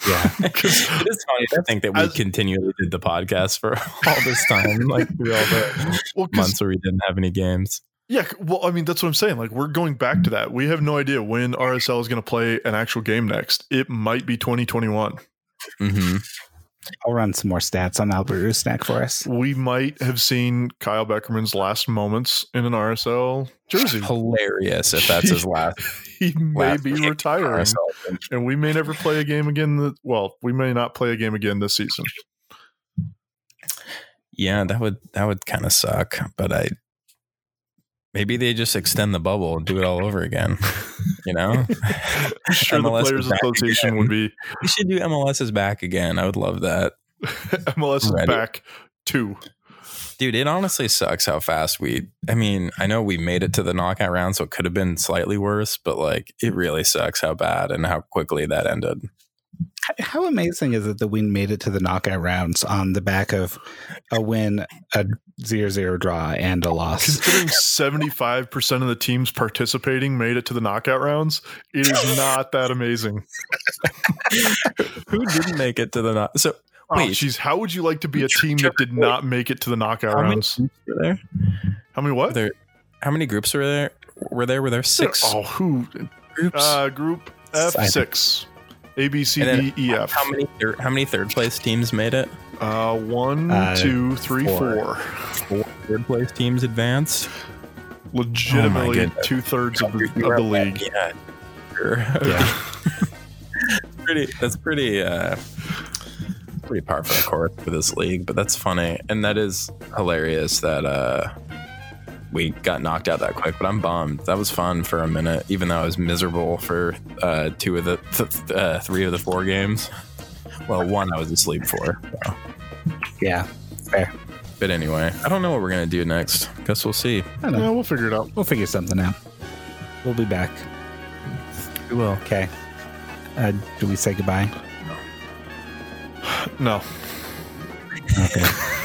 Yeah. it is funny to think that we As- continually did the podcast for all this time, like through all the Well, 'cause- months where we didn't have any games. yeah. Well, I mean, that's what I'm saying. Like, we're going back to that. We have no idea when RSL is going to play an actual game next. It might be 2021. hmm I'll run some more stats on Albert Rusnak for us. We might have seen Kyle Beckerman's last moments in an RSL jersey. Hilarious if that's his last. He may last be retiring, and we may never play a game again. th- Well, we may not play a game again this season. Yeah, that would that would kind of suck. But I maybe they just extend the bubble and do it all over again. You know, I'm sure MLS the Players Association again. would be we should do MLS is back again. I would love that. MLS is back two. Dude, it honestly sucks how fast we. I mean, I know we made it to the knockout round, so it could have been slightly worse, but like it really sucks how bad and how quickly that ended. How amazing is it that we made it to the knockout rounds on the back of a win, a 0 0 draw, and a loss? Considering 75% of the teams participating made it to the knockout rounds, it is not that amazing. Who didn't make it to the knock? So Oh, Wait. jeez, how would you like to be a team that did not make it to the knockout how rounds? groups were there? How many Were what? there? How many groups were there? Were there? Were there six Oh, who? groups? Uh, group F I- six. A B C And D E F. how many? Thir- how many third place teams made it? Uh, one, Uh, two, three, four. four. Four third place teams advanced. Legitimately goodness. two thirds of, the- of the league. Yeah. Sure. Yeah. pretty. That's pretty. uh Pretty par for the course for this league, but that's funny, and that is hilarious that uh we got knocked out that quick. But I'm bummed. That was fun for a minute, even though I was miserable for uh two of the th- uh, three of the four games. Well, one I was asleep for. so. Yeah. But anyway, I don't know what we're gonna do next. Guess we'll see. I don't know. Yeah, we'll figure it out. We'll figure something out. We'll be back. We will. Okay. Uh, do we say goodbye? No. Okay.